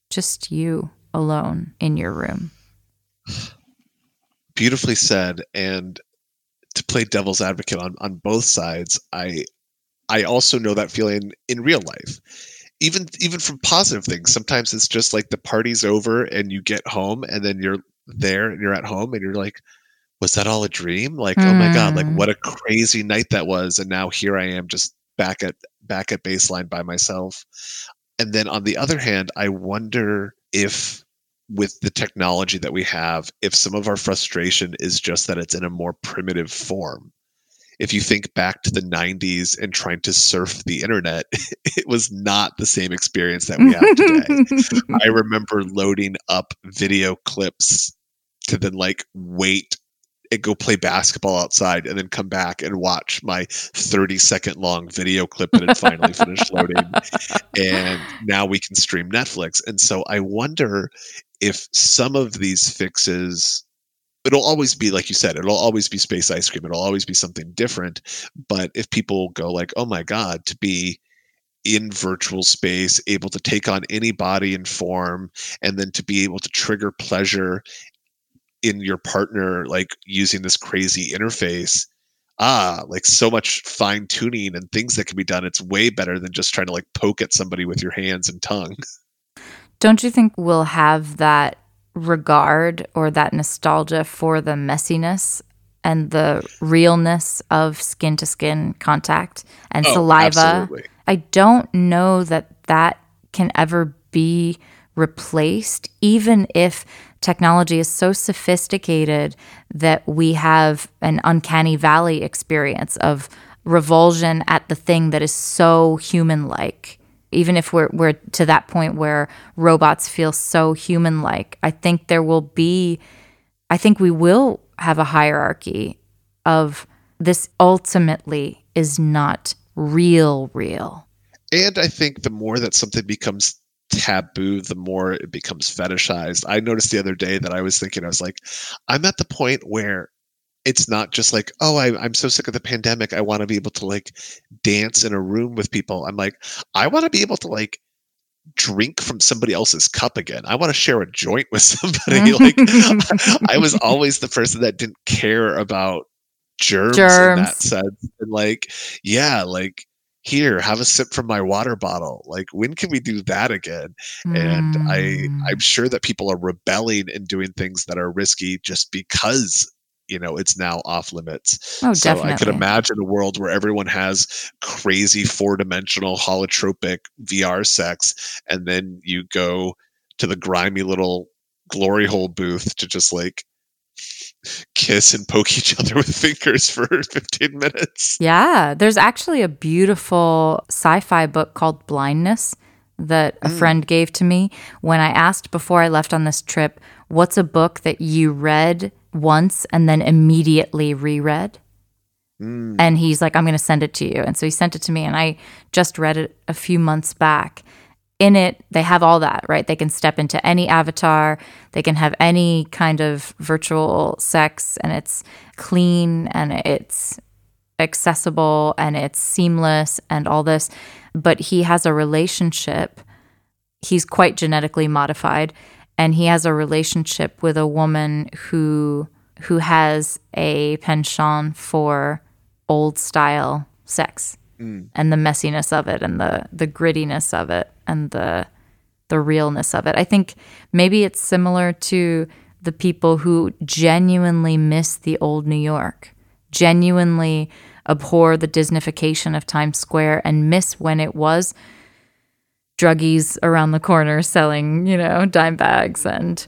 just you alone in your room. Beautifully said and to play devil's advocate on on both sides i i also know that feeling in real life. Even even from positive things sometimes it's just like the party's over and you get home and then you're there and you're at home and you're like was that all a dream? Like oh my god like Mm. what a crazy night that was. And now here i am just back at back at baseline by myself. And then on the other hand i wonder if with the technology that we have if some of our frustration is just that it's in a more primitive form if you think back to the 90s and trying to surf the internet it was not the same experience that we have today. I remember loading up video clips to then like wait and go play basketball outside and then come back and watch my 30 second long video clip that had finally finished loading. And now we can stream netflix. And so i wonder if some of these fixes it'll always be like you said it'll always be space ice cream. It'll always be something different. But if people go like oh my god to be in virtual space able to take on any body and form and then to be able to trigger pleasure in your partner like using this crazy interface ah like so much fine tuning and things that can be done it's way better than just trying to like poke at somebody with your hands and tongue. Don't you think we'll have that regard or that nostalgia for the messiness and the realness of skin to skin contact and Oh, saliva? absolutely. I don't know that that can ever be replaced, even if technology is so sophisticated that we have an uncanny valley experience of revulsion at the thing that is so human like. Even if we're, we're to that point where robots feel so human like, I think there will be, I think we will have a hierarchy of this ultimately is not real, real. and I think the more that something becomes taboo, the more it becomes fetishized. I noticed the other day that I was thinking, I was like, I'm at the point where it's not just like, oh, I, I'm so sick of the pandemic. I want to be able to like dance in a room with people. I'm like, I want to be able to like drink from somebody else's cup again. I want to share a joint with somebody. like I was always the person that didn't care about germs, germs. in that sense. And like, yeah, like here have a sip from my water bottle like when can we do that again mm. and i i'm mm. sure that people are rebelling and doing things that are risky just because you know it's now off limits oh, so definitely. i could imagine a world where everyone has crazy four-dimensional holotropic vr sex and then you go to the grimy little glory hole booth to just like kiss and poke each other with fingers for 15 minutes. Yeah, there's actually a beautiful sci-fi book called Blindsight that a mm. friend gave to me when I asked before I left on this trip, what's a book that you read once and then immediately reread? Mm. And he's like, I'm going to send it to you. And so he sent it to me, and I just read it a few months back in it, they have all that, right? They can step into any avatar, they can have any kind of virtual sex, and it's clean and it's accessible and it's seamless and all this. But he has a relationship, he's quite genetically modified, and he has a relationship with a woman who who has a penchant for old style sex mm. and the messiness of it and the the grittiness of it and the the realness of it. I think maybe it's similar to the people who genuinely miss the old New York, genuinely abhor the Disneyfication of Times Square and miss when it was druggies around the corner selling, you know, dime bags and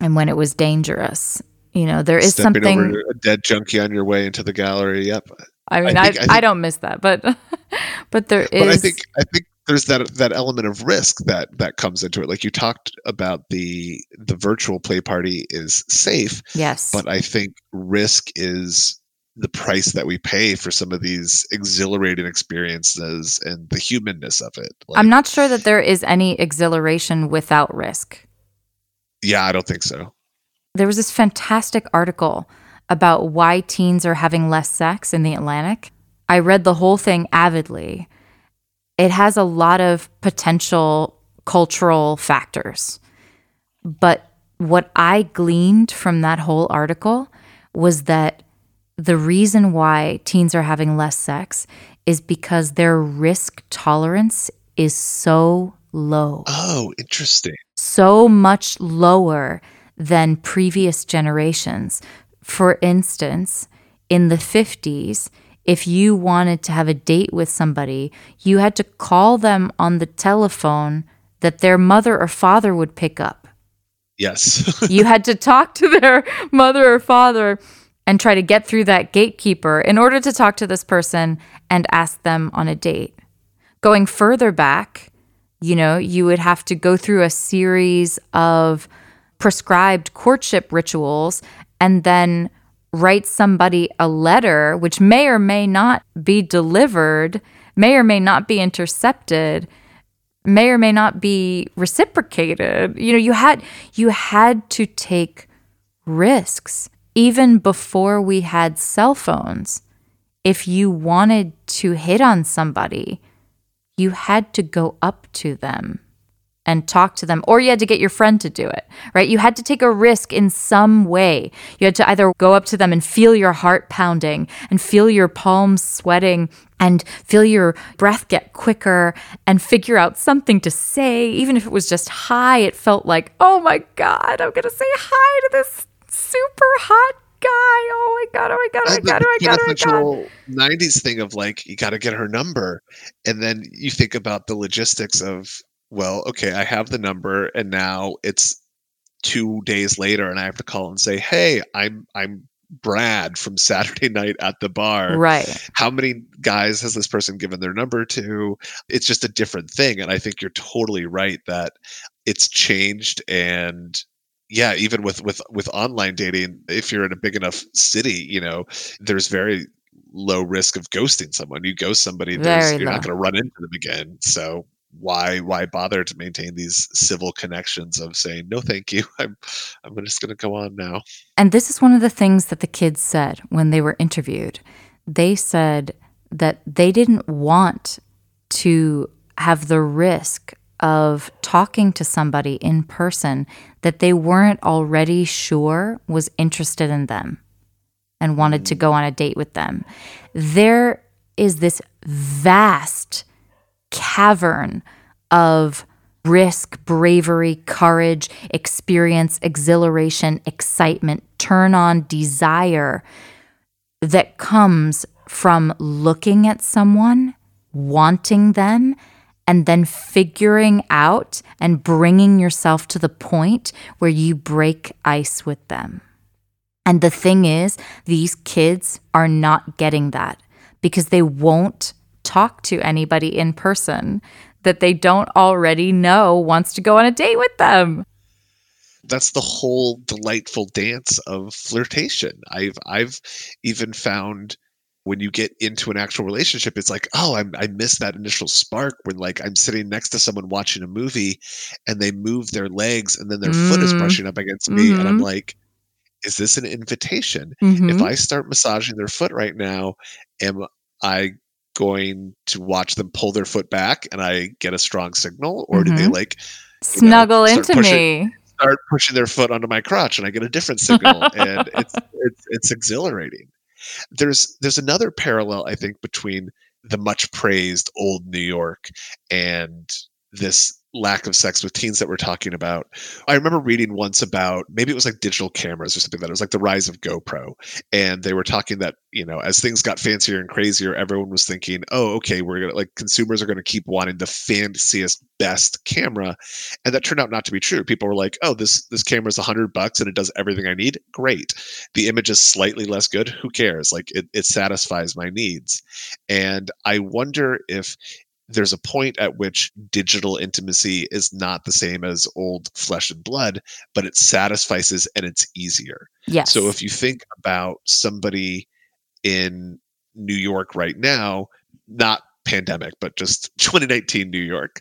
and when it was dangerous. You know, there is Stepping something over a dead junkie on your way into the gallery. Yep. I mean, I, think, I, I, think, I, don't miss that, but but there is. But I think I think there's that that element of risk that that comes into it. Like you talked about the the virtual play party is safe. Yes. But I think risk is the price that we pay for some of these exhilarating experiences and the humanness of it. Like, I'm not sure that there is any exhilaration without risk. Yeah, I don't think so. There was this fantastic article about why teens are having less sex in the Atlantic. I read the whole thing avidly. It has a lot of potential cultural factors. But what I gleaned from that whole article was that the reason why teens are having less sex is because their risk tolerance is so low. Oh, interesting. So much lower than previous generations. For instance, in the 50s, if you wanted to have a date with somebody, you had to call them on the telephone that their mother or father would pick up. Yes. you had to talk to their mother or father and try to get through that gatekeeper in order to talk to this person and ask them on a date. Going further back, you know, you would have to go through a series of prescribed courtship rituals and then write somebody a letter, which may or may not be delivered, may or may not be intercepted, may or may not be reciprocated. You know, you had you had to take risks even before we had cell phones. If you wanted to hit on somebody, you had to go up to them and talk to them, or you had to get your friend to do it, right? You had to take a risk in some way. You had to either go up to them and feel your heart pounding and feel your palms sweating and feel your breath get quicker and figure out something to say. Even if it was just hi, it felt like, oh my God, I'm going to say hi to this super hot guy. Oh my god! Oh my god! Oh my god! Oh my god! Oh my god! '90s thing of like you got to get her number, and then you think about the logistics of well, okay, I have the number and now it's two days later and I have to call and say, Hey, I'm I'm Brad from Saturday night at the bar. Right. How many guys has this person given their number to? It's just a different thing. And I think you're totally right that it's changed and yeah, even with with with online dating, if you're in a big enough city, you know, there's very low risk of ghosting someone. You ghost somebody, you're not going to run into them again. So why why bother to maintain these civil connections of saying no, thank you. I'm I'm just going to go on now. And this is one of the things that the kids said when they were interviewed. They said that they didn't want to have the risk of talking to somebody in person that they weren't already sure was interested in them and wanted to go on a date with them. There is this vast cavern of risk, bravery, courage, experience, exhilaration, excitement, turn on, desire that comes from looking at someone, wanting them, and then figuring out and bringing yourself to the point where you break ice with them. And the thing is, these kids are not getting that because they won't talk to anybody in person that they don't already know wants to go on a date with them. That's the whole delightful dance of flirtation. I've I've even found when you get into an actual relationship, it's like, oh, I'm, I miss that initial spark when like I'm sitting next to someone watching a movie and they move their legs and then their foot is Mm. brushing up against me. And I'm Mhm. like, is this an invitation? Mhm. If I start massaging their foot right now, am I going to watch them pull their foot back and I get a strong signal? Or do they Mhm. like Snuggle start into pushing- me. start pushing their foot onto my crotch and I get a different signal and it's it's it's exhilarating. There's there's another parallel I think between the much praised old New York and this lack of sex with teens that we're talking about. I remember reading once about maybe it was like digital cameras or something that it was like the rise of GoPro. And they were talking that, you know, as things got fancier and crazier everyone was thinking, "Oh, okay, we're going to like consumers are going to keep wanting the fanciest best camera." and that turned out not to be true. People were like oh this this camera's 100 bucks and it does everything i need? Great. The image is slightly less good? Who cares? Like it, it satisfies my needs. And i wonder if there's a point at which digital intimacy is not the same as old flesh and blood but it satisfies and it's easier Yes. so if you think about somebody in New York right now, not pandemic, but just 2019 New York.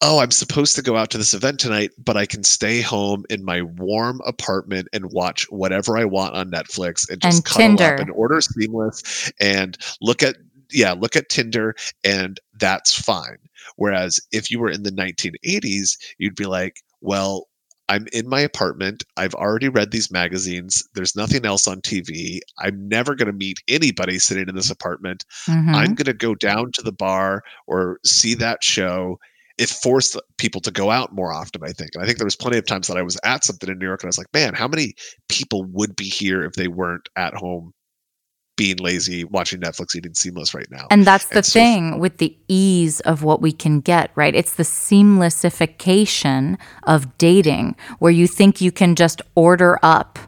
Oh, I'm supposed to go out to this event tonight, but I can stay home in my warm apartment and watch whatever I want on Netflix and just And cuddle up and order seamless and look at yeah, look at Tinder and that's fine. Whereas if you were in the 1980s, you'd be like, well, I'm in my apartment. I've already read these magazines. There's nothing else on TV. I'm never going to meet anybody sitting in this apartment. Mhm. I'm going to go down to the bar or see that show. It forced people to go out more often, I think. And I think there was plenty of times that I was at something in New York and I was like, man, how many people would be here if they weren't at home being lazy, watching Netflix, eating seamless right now? And that's the And so- thing with the ease of what we can get, right? It's the seamlessification of dating where you think you can just order up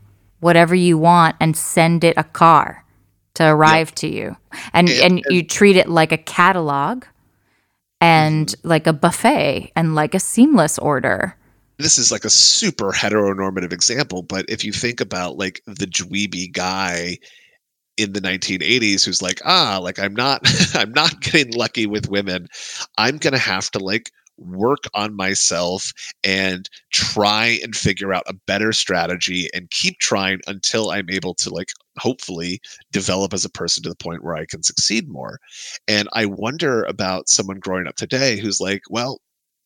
whatever you want and send it a car to arrive to you. And And- and you treat it like a catalog and Mm-hmm. like a buffet and like a seamless order. this is like a super heteronormative example, but if you think about like the dweeby guy in the 1980s who's like, ah, like I'm not I'm not getting lucky with women. I'm to have to like work on myself and try and figure out a better strategy and keep trying until I'm able to like hopefully develop as a person to the point where I can succeed more. And I wonder about someone growing up today who's like, well,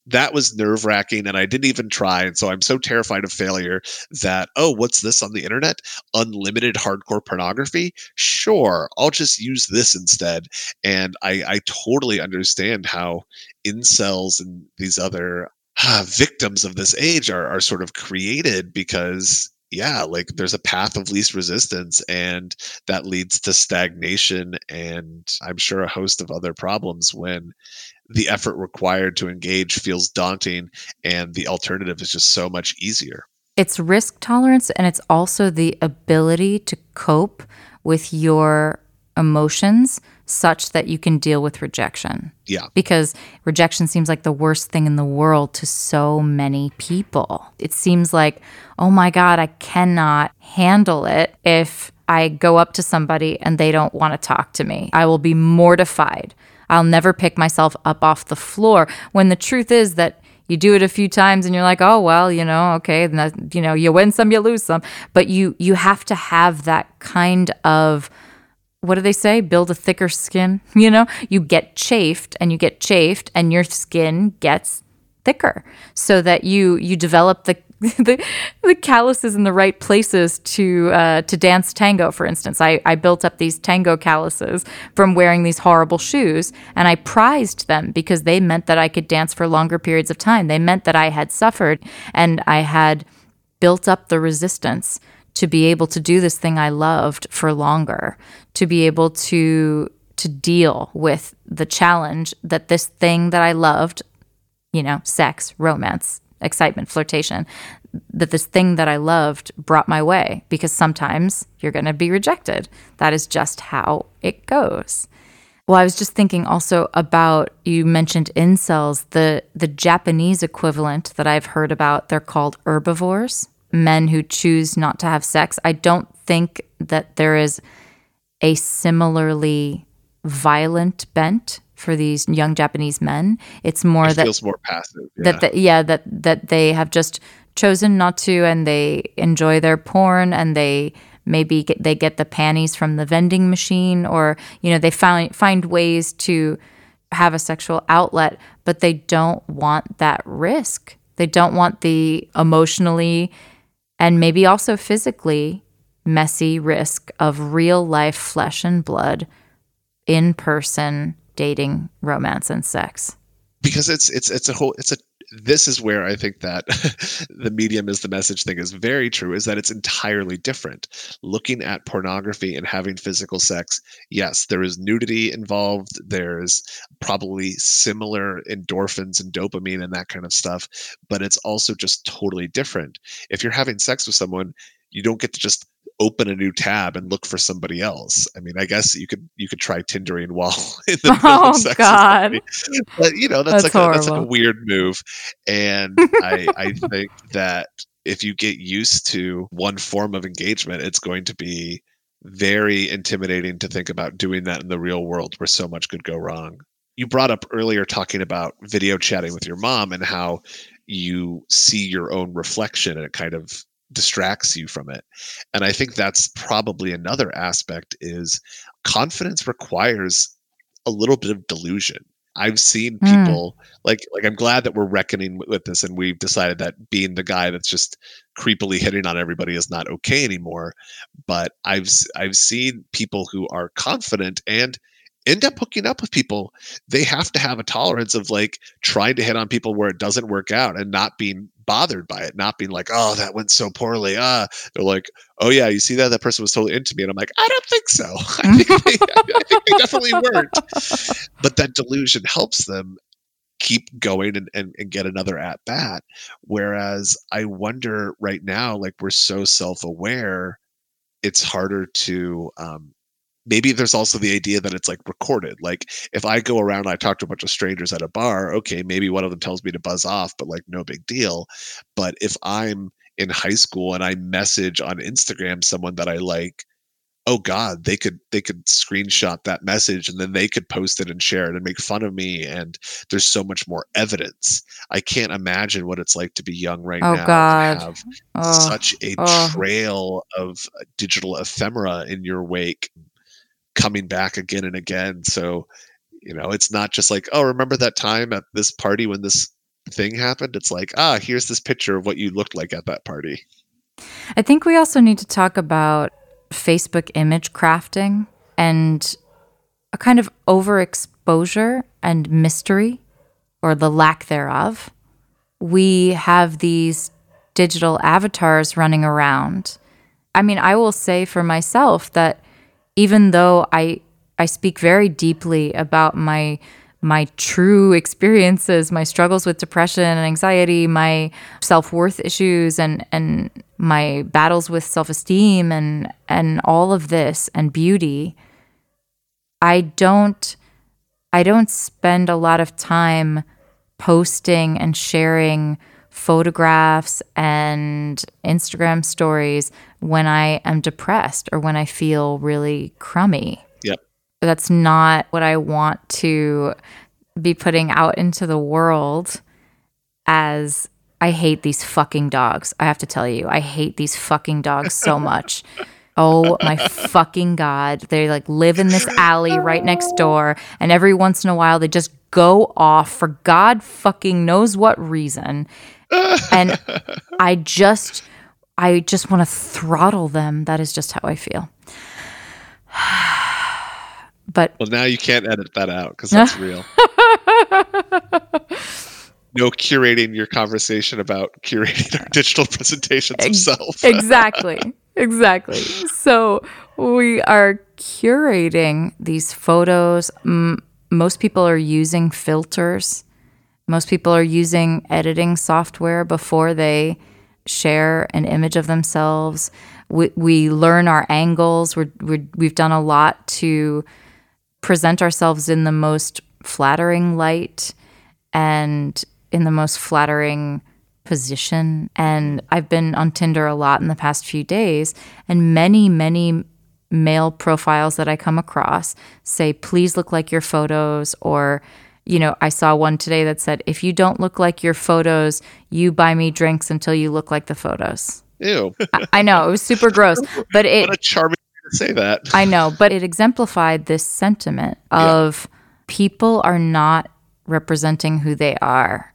that was nerve wracking and I didn't even try. And so I'm so terrified of failure that, oh, what's this on the internet? Unlimited hardcore pornography? Sure, I'll just use this instead. And I, I totally understand how incels and these other ah, victims of this age are, are sort of created because yeah like there's a path of least resistance and that leads to stagnation and i'm sure a host of other problems when the effort required to engage feels daunting and the alternative is just so much easier. It's risk tolerance and it's also the ability to cope with your emotions such that you can deal with rejection. yeah Because rejection seems like the worst thing in the world to so many people. It seems like, oh my God, I cannot handle it if I go up to somebody and they don't want to talk to me. I will be mortified. I'll never pick myself up off the floor when the truth is that you do it a few times and you're like, "Oh, well, you know, okay, that, you know, you win some, you lose some." But you you have to have that kind of what do they say? Build a thicker skin. You know, you get chafed and you get chafed and your skin gets thicker so that you you develop the the, the calluses in the right places to uh, to dance tango. For instance, I, I built up these tango calluses from wearing these horrible shoes, and I prized them because they meant that I could dance for longer periods of time. They meant that I had suffered and I had built up the resistance to be able to do this thing I loved for longer, to be able to to deal with the challenge that this thing that I loved, you know, sex, romance, excitement, flirtation, that this thing that I loved brought my way because sometimes you're going to be rejected. That is just how it goes. Well, I was just thinking also about you mentioned incels, the the Japanese equivalent that I've heard about, they're called herbivores, men who choose not to have sex. I don't think that there is a similarly violent bent for these young Japanese men. It's more It that feels more passive. Yeah. that the, yeah that that they have just chosen not to and they enjoy their porn and they maybe get, they get the panties from the vending machine or you know they find find ways to have a sexual outlet but they don't want that risk they don't want the emotionally and maybe also physically messy risk of real life flesh and blood in person dating romance and sex. Because it's it's it's a whole it's a this is where I think that the medium is the message thing is very true is that it's entirely different. Looking at pornography and having physical sex, yes, there is nudity involved. There's probably similar endorphins and dopamine and that kind of stuff, but it's also just totally different. If you're having sex with someone, you don't get to just open a new tab and look for somebody else. I mean, I guess you could you could try Tindering while in the oh, middle Oh, of sex God. But you know, that's, That's like a, that's like a weird move. And I I think that if you get used to one form of engagement, it's going to be very intimidating to think about doing that in the real world where so much could go wrong. You brought up earlier talking about video chatting with your mom and how you see your own reflection and it kind of distracts you from it. And I think that's probably another aspect is confidence requires a little bit of delusion. I've seen Mm. people like like I'm glad that we're reckoning with- with this and we've decided that being the guy that's just creepily hitting on everybody is not okay anymore. But I've i've seen people who are confident and end up hooking up with people. They have to have a tolerance of like trying to hit on people where it doesn't work out and not being bothered by it, not being like, oh, that went so poorly. Ah, they're like, oh yeah, you see that that person was totally into me, and I'm like, I don't think so. I think they, I think they definitely weren't. But that delusion helps them keep going and, and, and get another at bat. Whereas I wonder right now, like we're so self aware, it's harder to um, maybe there's also the idea that it's like recorded. Like if I go around and I talk to a bunch of strangers at a bar, okay, maybe one of them tells me to buzz off, but like no big deal. But if I'm in high school and I message on Instagram someone that I like, oh god, they could they could screenshot that message and then they could post it and share it and make fun of me and there's so much more evidence. I can't imagine what it's like to be young right Oh, now God. have Oh, such a oh. trail of uh, digital ephemera in your wake coming back again and again so you know it's not just like oh remember that time at this party when this thing happened it's like ah here's this picture of what you looked like at that party I think we also need to talk about Facebook image crafting and a kind of overexposure and mystery or the lack thereof. We have these digital avatars running around. I mean, I will say for myself that even though I I speak very deeply about my my true experiences, my struggles with depression and anxiety, my self-worth issues and and my battles with self-esteem and and all of this and beauty, I don't I don't spend a lot of time posting and sharing photographs and Instagram stories when I am depressed or when I feel really crummy. Yep. That's not what I want to be putting out into the world as I hate these fucking dogs. I have to tell you, I hate these fucking dogs so much. Oh my fucking god. They like live in this alley right next door and every once in a while they just go off for god fucking knows what reason. And I just I just want to throttle them. That is just how I feel. But Well, now you can't edit that out because that's real. No curating your conversation about curating our digital presentations of self. exactly exactly so we are curating these photos most people are using filters most people are using editing software before they share an image of themselves we, we learn our angles we're, we're, we've done a lot to present ourselves in the most flattering light and in the most flattering position. And I've been on Tinder a lot in the past few days, and many, many male profiles that I come across say, please look like your photos, or you know, I saw one today that said, if you don't look like your photos, you buy me drinks until you look like the photos. Ew. I, I know it was super gross, but it, What a charming way to say that. I know, but it exemplified this sentiment of people are not representing who they are.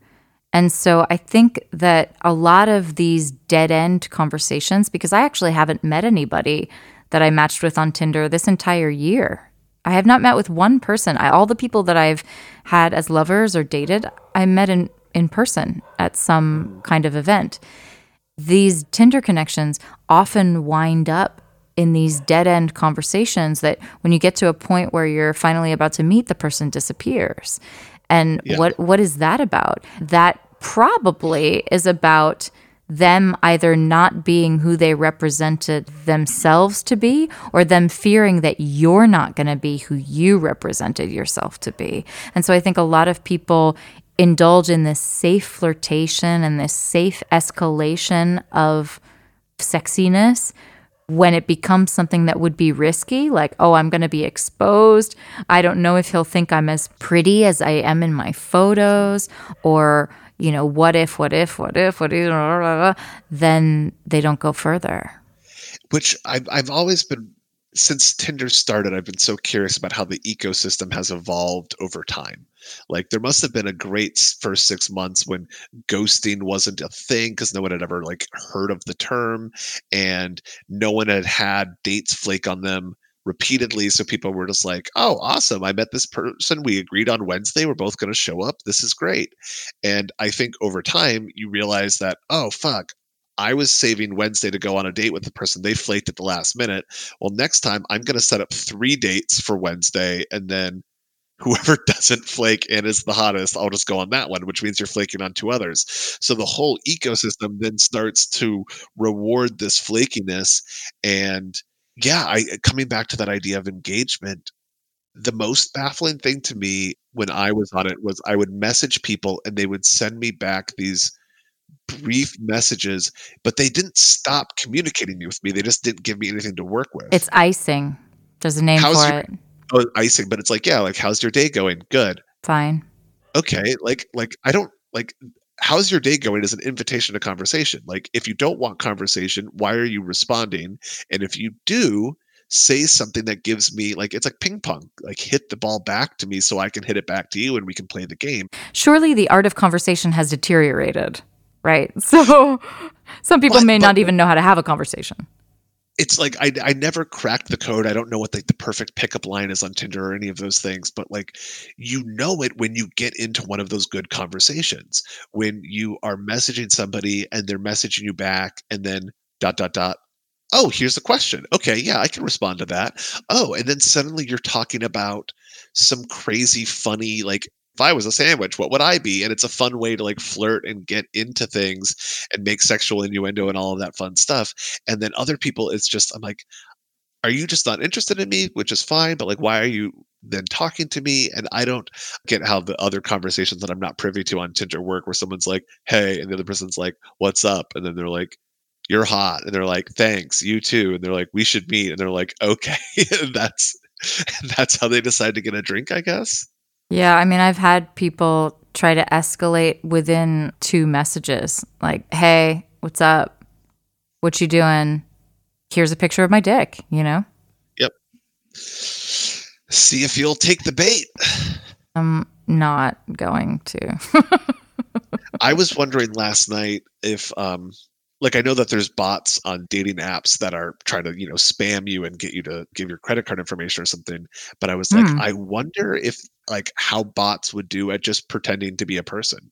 And so I think that a lot of these dead end conversations, because I actually haven't met anybody that I matched with on Tinder this entire year. I have not met with one person. I, all the people that I've had as lovers or dated, I met in, in person at some kind of event these Tinder connections often wind up in these dead end conversations that when you get to a point where you're finally about to meet the person disappears. And Yeah. what what is that about? That probably is about them either not being who they represented themselves to be or them fearing that you're not going to be who you represented yourself to be. And so I think a lot of people indulge in this safe flirtation and this safe escalation of sexiness when it becomes something that would be risky, like, oh, I'm going to be exposed. I don't know if he'll think I'm as pretty as I am in my photos, or, you know, what if, what if, what if, what if, blah, blah, blah, then they don't go further. which I've, I've always been since tinder started i've been so curious about how the ecosystem has evolved over time like there must have been a great first six months when ghosting wasn't a thing because no one had ever like heard of the term and no one had had dates flake on them repeatedly so people were just like oh awesome i met this person we agreed on wednesday we're both going to show up this is great and i think over time you realize that oh fuck I was saving Wednesday to go on a date with the person they flaked at the last minute. Well, next time I'm going to set up three dates for Wednesday, and then whoever doesn't flake and is the hottest, I'll just go on that one, which means you're flaking on two others. So the whole ecosystem then starts to reward this flakiness. And yeah, I uh, coming back to that idea of engagement, the most baffling thing to me when I was on it was I would message people and they would send me back these brief messages, but they didn't stop communicating with me. They just didn't give me anything to work with. It's icing. There's a name How's for your- it. oh, icing, but it's like, yeah, like how's your day going? Good. Fine. Okay, like like I don't like how's your day going is an invitation to conversation. Like if you don't want conversation, why are you responding? And if you do, say something that gives me like it's like ping pong. Like hit the ball back to me so I can hit it back to you and we can play the game. Surely the art of conversation has deteriorated, right? So some people But- may but- not even know how to have a conversation. It's like I, I never cracked the code. I don't know what like the perfect pickup line is on Tinder or any of those things, but like you know it when you get into one of those good conversations when you are messaging somebody and they're messaging you back and then dot dot dot. Oh, here's the question. Okay, yeah, I can respond to that. Oh, and then suddenly you're talking about some crazy funny like if I was a sandwich, what would I be? And it's a fun way to like flirt and get into things and make sexual innuendo and all of that fun stuff. And then other people it's just i'm like are you just not interested in me? Which is fine but like why are you then talking to me? And i don't get how the other conversations that i'm not privy to on tinder work where someone's like hey and the other person's like what's up? And then they're like you're hot. And they're like thanks you too. And they're like we should meet. And they're like okay. That's that's how they decide to get a drink i guess Yeah, I mean, I've had people try to escalate within two messages. Like, "Hey, what's up? What you doing? Here's a picture of my dick." You know, Yep. see if you'll take the bait I'm not going to. I was wondering last night if um like I know that there's bots on dating apps that are trying to, you know, spam you and get you to give your credit card information or something, but I was like Hmm. I wonder if like how bots would do at just pretending to be a person.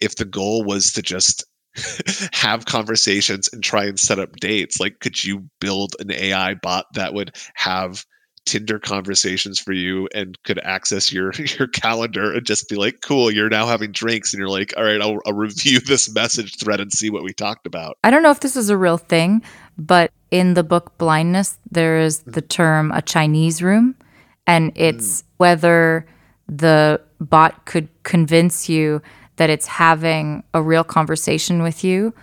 If the goal was to just have conversations and try and set up dates, like could you build an AI bot that would have Tinder conversations for you and could access your your calendar and just be like, "Cool, you're now having drinks," and you're like, "All right, I'll, I'll review this message thread and see what we talked about." I don't know if this is a real thing, but in the book Blindsight, there is the term a Chinese room, and it's hmm. whether the bot could convince you that it's having a real conversation with you,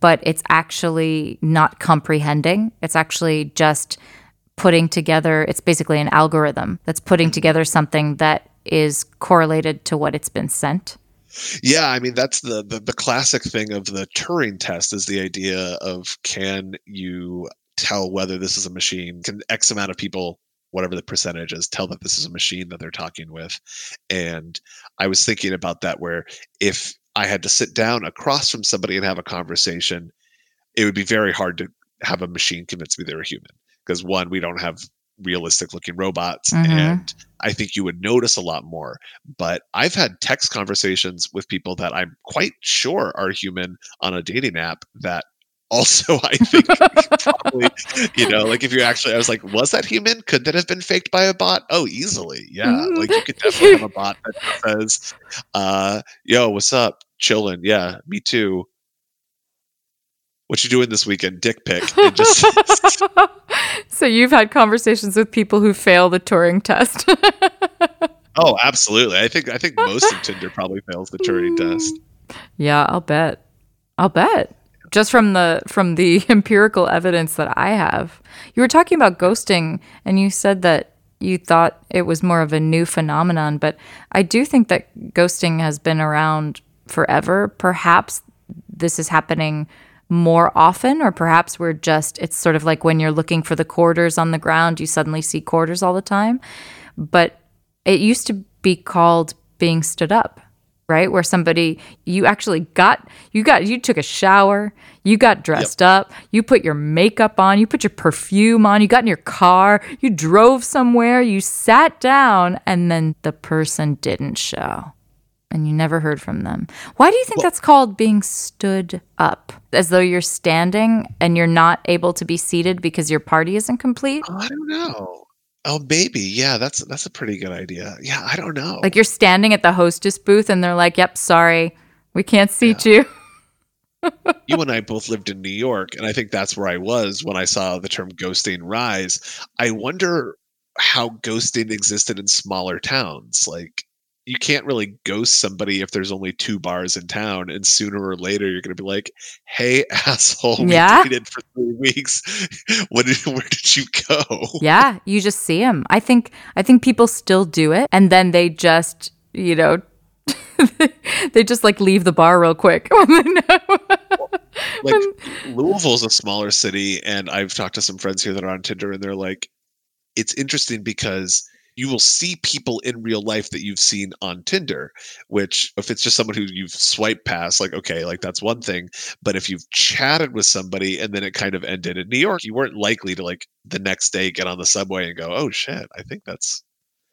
but it's actually not comprehending. It's actually just putting together, it's basically an algorithm that's putting mm-hmm. together something that is correlated to what it's been sent. Yeah, I mean that's the, the the classic thing of the Turing test is the idea of can you tell whether this is a machine? Can X amount of people, whatever the percentage is, tell that this is a machine that they're talking with? And I was thinking about that where if I had to sit down across from somebody and have a conversation, it would be very hard to have a machine convince me they're a human because one, we don't have realistic looking robots Mhm. and I think you would notice a lot more. But I've had text conversations with people that I'm quite sure are human on a dating app that also I think probably, you know, like if you actually, I was like, was that human? Could that have been faked by a bot? Oh, easily. Yeah. Like you could definitely have a bot that says, uh, yo, what's up? Chilling. Yeah, me too. What you doing this weekend? Dick pic. Just so you've had conversations with people who fail the Turing test. Oh, absolutely. I think I think most of Tinder probably fails the Turing test. yeah, I'll bet. I'll bet. Just from the from the empirical evidence that I have. You were talking about ghosting and you said that you thought it was more of a new phenomenon, but I do think that ghosting has been around forever. Perhaps this is happening more often or perhaps we're just it's sort of like when you're looking for the quarters on the ground, you suddenly see quarters all the time. But it used to be called being stood up right? Where somebody you actually got you got you took a shower you got dressed up you put your makeup on you put your perfume on you got in your car you drove somewhere you sat down and then the person didn't show and you never heard from them why do you think that's called being stood up as though you're standing and you're not able to be seated because your party isn't complete Oh, I don't know. Oh, maybe. Yeah, that's that's a pretty good idea. Yeah, I don't know. like you're standing at the hostess booth and they're like yep sorry we can't seat you you and I both lived in New York, and I think that's where I was when I saw the term ghosting rise. I wonder how ghosting existed in smaller towns. Like, you can't really ghost somebody if there's only two bars in town, and sooner or later you're going to be like, "Hey, asshole, we Yeah. dated for three weeks. what did, where did you go?" Yeah, you just see them. I think I think people still do it and then they just, you know, they just like leave the bar real quick when they know. like Louisville's a smaller city, and I've talked to some friends here that are on Tinder, and they're like, it's interesting because you will see people in real life that you've seen on Tinder, which if it's just someone who you've swiped past, like, okay, like that's one thing. But if you've chatted with somebody and then it kind of ended in New York, you weren't likely to like the next day get on the subway and go, oh shit, I think that's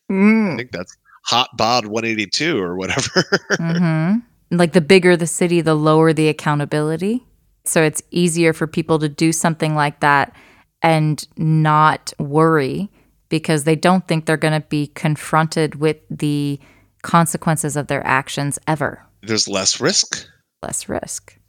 I Mm. think that's hot bod 182 or whatever. hmm Like the bigger the city, the lower the accountability. So it's easier for people to do something like that and not worry because they don't think they're going to be confronted with the consequences of their actions ever. There's less risk. Less risk.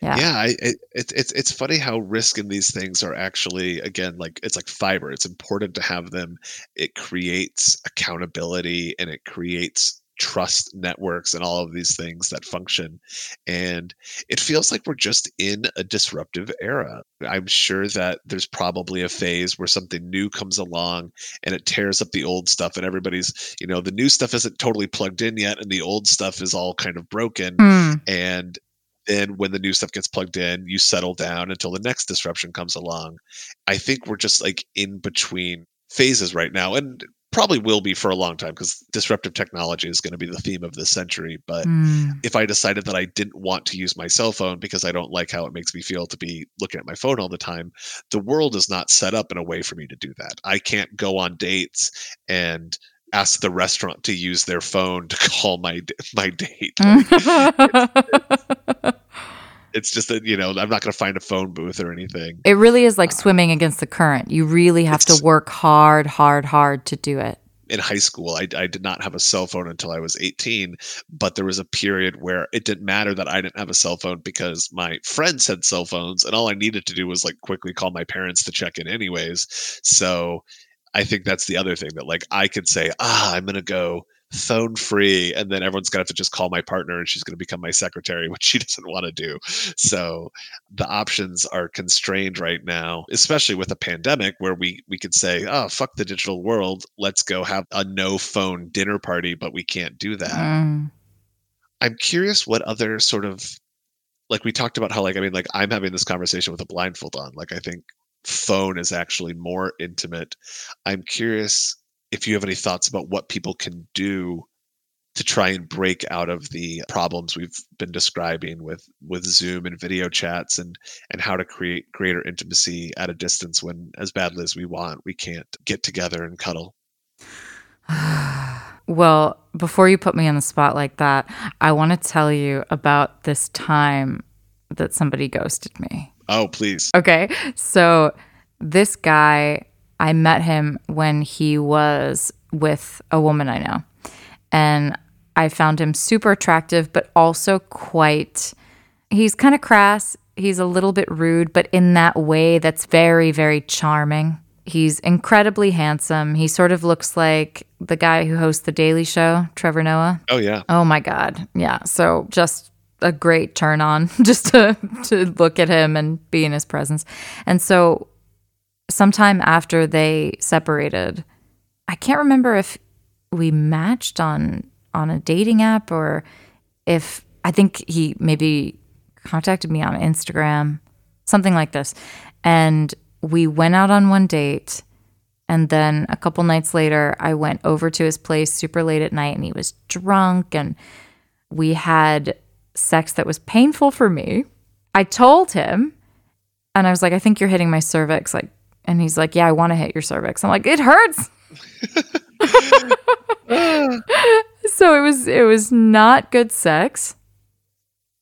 Yeah. yeah I, it, it, it's it's funny how risk in these things are actually again like it's like fiber it's important to have them it creates accountability and it creates trust networks and all of these things that function. And it feels like we're just in a disruptive era. I'm sure that there's probably a phase where something new comes along and it tears up the old stuff, and everybody's, you know, the new stuff isn't totally plugged in yet, and the old stuff is all kind of broken. Mm. And then when the new stuff gets plugged in, you settle down until the next disruption comes along. I think we're just like in between phases right now. And probably will be for a long time because disruptive technology is going to be the theme of this century. But Mm. if I decided that I didn't want to use my cell phone because I don't like how it makes me feel to be looking at my phone all the time, the world is not set up in a way for me to do that. I can't go on dates and ask the restaurant to use their phone to call my my date. It's just that you know I'm not going to find a phone booth or anything. it really is like swimming against the current. You really have to work hard, hard, hard to do it. in high school I, I did not have a cell phone until i was 18 but there was a period where it didn't matter that i didn't have a cell phone because my friends had cell phones and all i needed to do was like quickly call my parents to check in anyways so i think that's the other thing that like i could say ah i'm gonna go phone free and then everyone's gonna have to just call my partner and she's gonna become my secretary which she doesn't want to do. So the options are constrained right now especially with a pandemic where we we could say oh fuck the digital world. Let's go have a no phone dinner party but we can't do that. Mm. i'm curious what other sort of like we talked about how like i mean like i'm having this conversation with a blindfold on. Like i think phone is actually more intimate. I'm curious if you have any thoughts about what people can do to try and break out of the problems we've been describing with with zoom and video chats and and how to create greater intimacy at a distance when as badly as we want we can't get together and cuddle Well, before you put me on the spot like that, I want to tell you about this time that somebody ghosted me. oh please Okay. So this guy, I met him when he was with a woman I know. And I found him super attractive, but also quite, he's kind of crass. He's a little bit rude, but in that way that's very, very charming. He's incredibly handsome. He sort of looks like the guy who hosts The Daily Show, Trevor Noah. oh yeah Oh my God. Yeah. So just a great turn on just to, to look at him and be in his presence. And so sometime after they separated, I can't remember if we matched on on a dating app or if I think he maybe contacted me on Instagram, something like this. And we went out on one date and then a couple nights later, I went over to his place super late at night and he was drunk and we had sex that was painful for me. I told him and I was like, I think you're hitting my cervix. Like, and he's like, Yeah, I want to hit your cervix. I'm like, It hurts. so it was it was not good sex.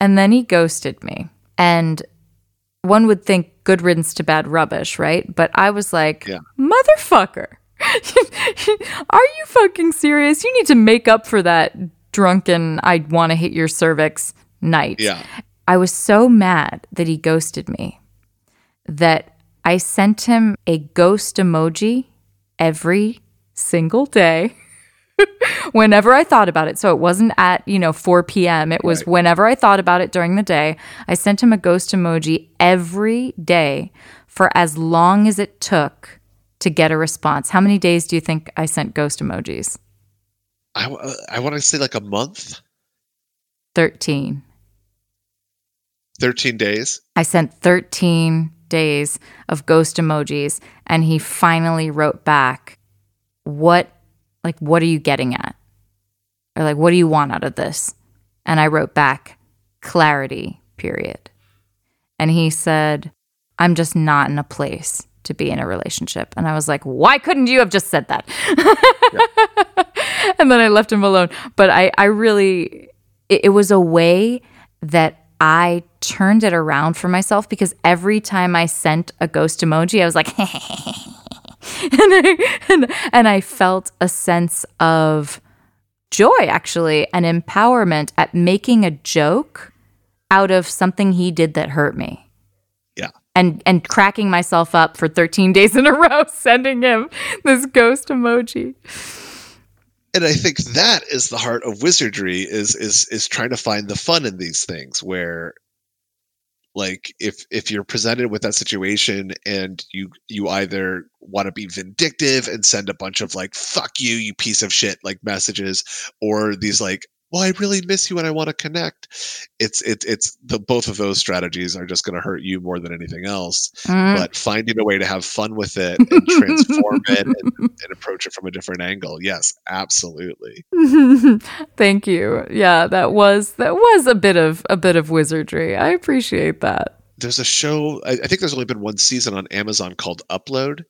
And then he ghosted me. And one would think good riddance to bad rubbish, right? But I was like, Yeah. motherfucker. Are you fucking serious? You need to make up for that drunken I want to hit your cervix night. yeah I was so mad that he ghosted me that I sent him a ghost emoji every single day whenever I thought about it. So it wasn't at, you know, 4 p.m. It was Right. whenever I thought about it during the day. I sent him a ghost emoji every day for as long as it took to get a response. How many days do you think I sent ghost emojis? I, I want to say like a month 13. 13 days I sent 13 days of ghost emojis and he finally wrote back, "What like what are you getting at?" Or like, "What do you want out of this?" And I wrote back, "Clarity." Period. And he said, "I'm just not in a place to be in a relationship." And I was like, "Why couldn't you have just said that?" and then I left him alone. But I I really it, it was a way that I turned it around for myself because every time I sent a ghost emoji, I was like, and, I, and, and I felt a sense of joy, actually, and empowerment at making a joke out of something he did that hurt me. Yeah. And, and cracking myself up for 13 days in a row, sending him this ghost emoji. And I think that is the heart of wizardry is is is trying to find the fun in these things where like if if you're presented with that situation and you you either want to be vindictive and send a bunch of like fuck you you piece of shit like messages or these like well i really miss you and i want to connect it's it's it's the both of those strategies are just going to hurt you more than anything else Mm. but finding a way to have fun with it and transform it and, and approach it from a different angle yes absolutely Thank you. Yeah, that was that was a bit of a bit of wizardry. I appreciate that. there's a show I, I think there's only been one season on amazon called upload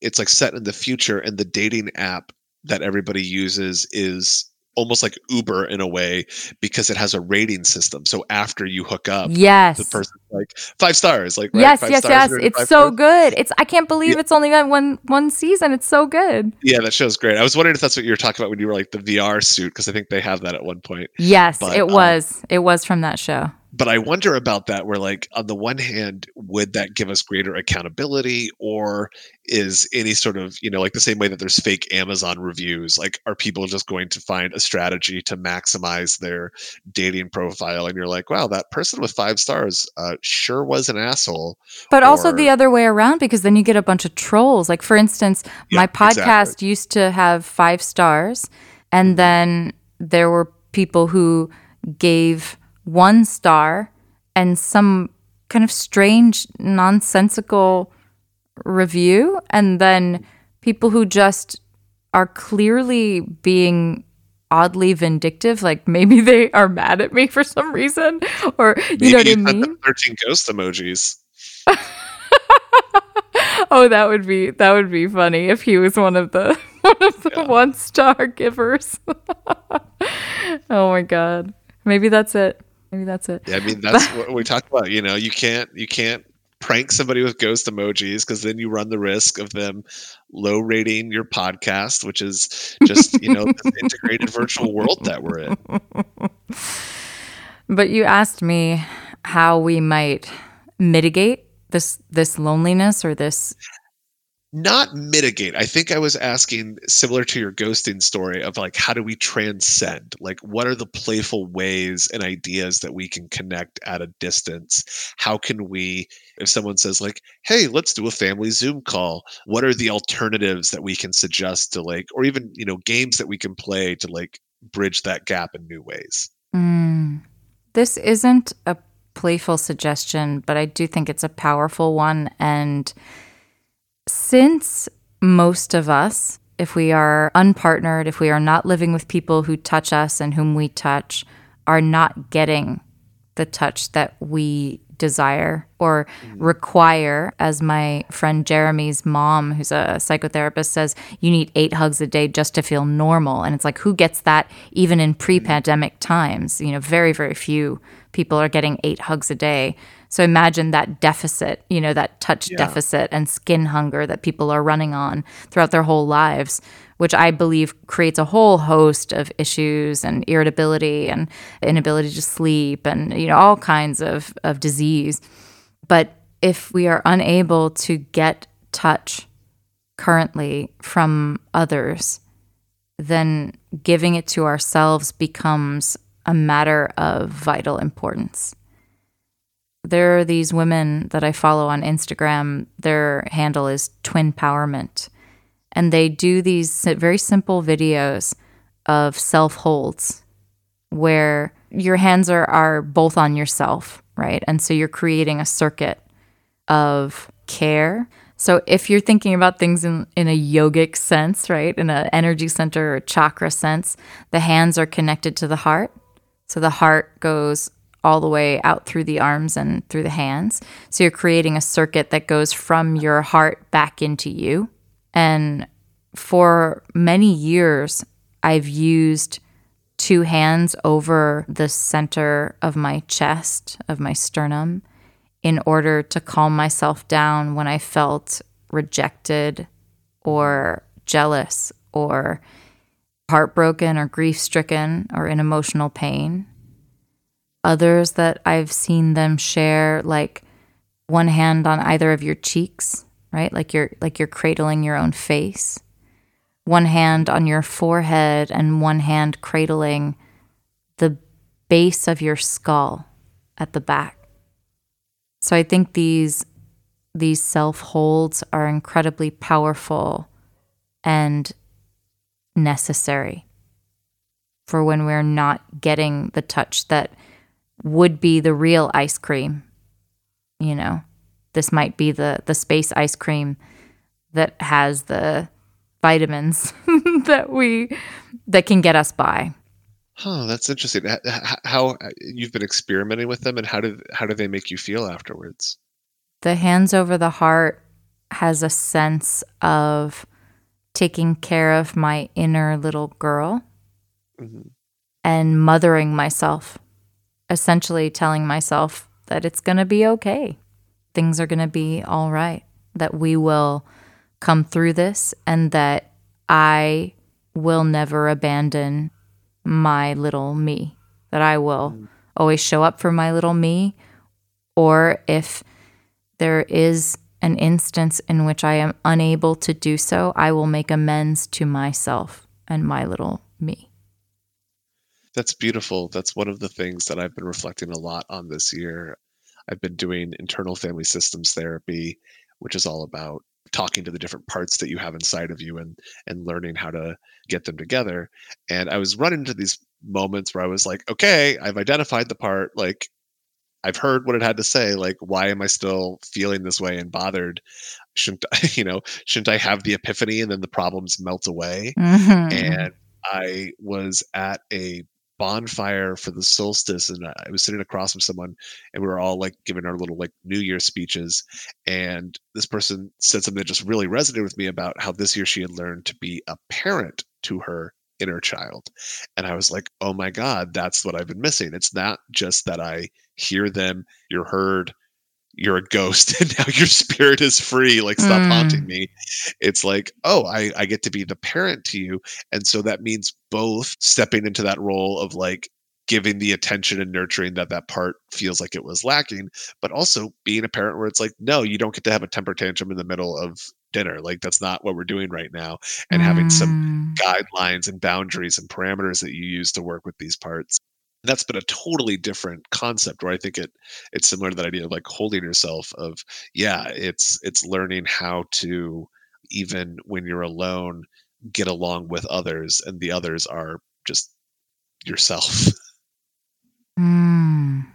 it's like set in the future and the dating app that everybody uses is almost like uber in a way because it has a rating system so after you hook up Yes. the person's like five stars like right? yes, Five yes, yes. It's so stars. good. It's I can't believe Yeah. it's only got one one season. It's so good. yeah that show's great i was wondering if that's what you were talking about when you were like the vr suit because i think they have that at one point Yes, But, it um, was. It was from that show. But I wonder about that. Where, like, on the one hand, would that give us greater accountability, or is any sort of, you know, like the same way that there's fake Amazon reviews, like, are people just going to find a strategy to maximize their dating profile? And you're like, wow, that person with five stars uh, sure was an asshole. But also the other way around because then you get a bunch of trolls. Like for instance, Yeah, my podcast exactly. used to have 5 stars and then there were people who gave 1 star and some kind of strange nonsensical review and then people who just are clearly being oddly vindictive like maybe they are mad at me for some reason or you Maybe know what i mean 13 ghost emojis. Oh, that would be that would be funny if he was one of the one of the Yeah. one star givers. oh my god. Maybe that's it. Maybe that's it. Yeah, I mean that's what we talked about. You know, you can't you can't prank somebody with ghost emojis because then you run the risk of them low rating your podcast, which is just you know this integrated virtual world that we're in. But you asked me how we might mitigate this this loneliness or this Not mitigate. I think I was asking similar to your ghosting story of like how do we transcend? Like what are the playful ways and ideas that we can connect at a distance? How can we if someone says like, "Hey, let's do a family Zoom call." What are the alternatives that we can suggest to like or even, you know, games that we can play to like bridge that gap in new ways? Mm. This isn't a playful suggestion, but I do think it's a powerful one. And since most of us, if we are unpartnered, if we are not living with people who touch us and whom we touch, are not getting the touch that we desire or mm. require, as my friend Jeremy's mom, who's a psychotherapist, says, you need eight hugs a day just to feel normal. And it's like, who gets that even in mm. pre pandemic times? You know, very, very few people are getting eight hugs a day. So imagine that deficit, you know, that touch Yeah. deficit and skin hunger that people are running on throughout their whole lives, which I believe creates a whole host of issues and irritability and inability to sleep and, you know, all kinds of, of disease. But if we are unable to get touch currently from others, then giving it to ourselves becomes a matter of vital importance. There are these women that I follow on Instagram. Their handle is Twin Powerment. And they do these very simple videos of self holds where your hands are, are both on yourself, right? And so you're creating a circuit of care. So if you're thinking about things in, in a yogic sense, right, in an energy center or chakra sense, the hands are connected to the heart. So the heart goes all the way out through the arms and through the hands. So you're creating a circuit that goes from your heart back into you. And for many years, I've used two hands over the center of my chest, of my sternum, in order to calm myself down when I felt rejected or jealous or heartbroken or grief stricken or in emotional pain. Others that I've seen them share like one hand on either of your cheeks, right? Like you're like you're cradling your own face. one hand on your forehead and one hand cradling the base of your skull at the back. So I think these these self holds are incredibly powerful and necessary for when we're not getting the touch that would be the real ice cream. You know, this might be the the space ice cream that has the vitamins that we that can get us by. Huh, that's interesting. How uh, you've been experimenting with them, and how do how do they make you feel afterwards? The hands over the heart has a sense of taking care of my inner little girl Mhm. and mothering myself, essentially telling myself that it's going to be okay. Things are going to be all right, that we will come through this, and that I will never abandon my little me, that I will always show up for my little me. Or if there is an instance in which I am unable to do so, I will make amends to myself and my little. That's beautiful. That's one of the things that I've been reflecting a lot on this year. I've been doing internal family systems therapy, which is all about talking to the different parts that you have inside of you and and learning how to get them together. And I was running into these moments where I was like, okay, I've identified the part, like I've heard what it had to say, like why am I still feeling this way and bothered? Shouldn't I, you know, shouldn't I have the epiphany and then the problems melt away? Mhm. and I was at a bonfire for the solstice and uh, I was sitting across from someone and we were all like giving our little like New Year speeches and this person said something that just really resonated with me about how this year she had learned to be a parent to her inner child. And I was like, "Oh my god, that's what I've been missing. It's not just that I hear them, you're heard, you're a ghost and now your spirit is free like stop Mm. haunting me. It's like oh I, I get to be the parent to you. And so that means both stepping into that role of like giving the attention and nurturing that that part feels like it was lacking but also being a parent where it's like no you don't get to have a temper tantrum in the middle of dinner. Like that's not what we're doing right now. And having some Mm. guidelines and boundaries and parameters that you use to work with these parts that's been a totally different concept where i think it it's similar to that idea of like holding yourself of yeah it's it's learning how to even when you're alone get along with others and the others are just yourself Mm.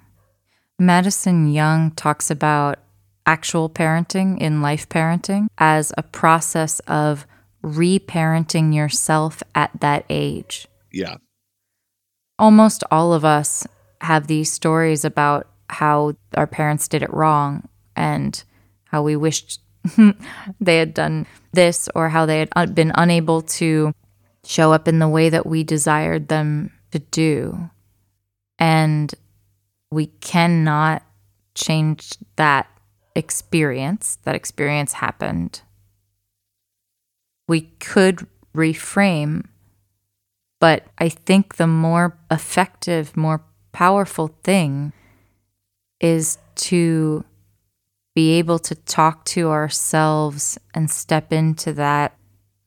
Madison Young talks about actual parenting in life parenting as a process of reparenting yourself at that age. yeah Almost all of us have these stories about how our parents did it wrong and how we wished they had done this or how they had been unable to show up in the way that we desired them to do. And we cannot change that experience. That experience happened. We could reframe, but I think the more effective, more powerful thing is to be able to talk to ourselves and step into that.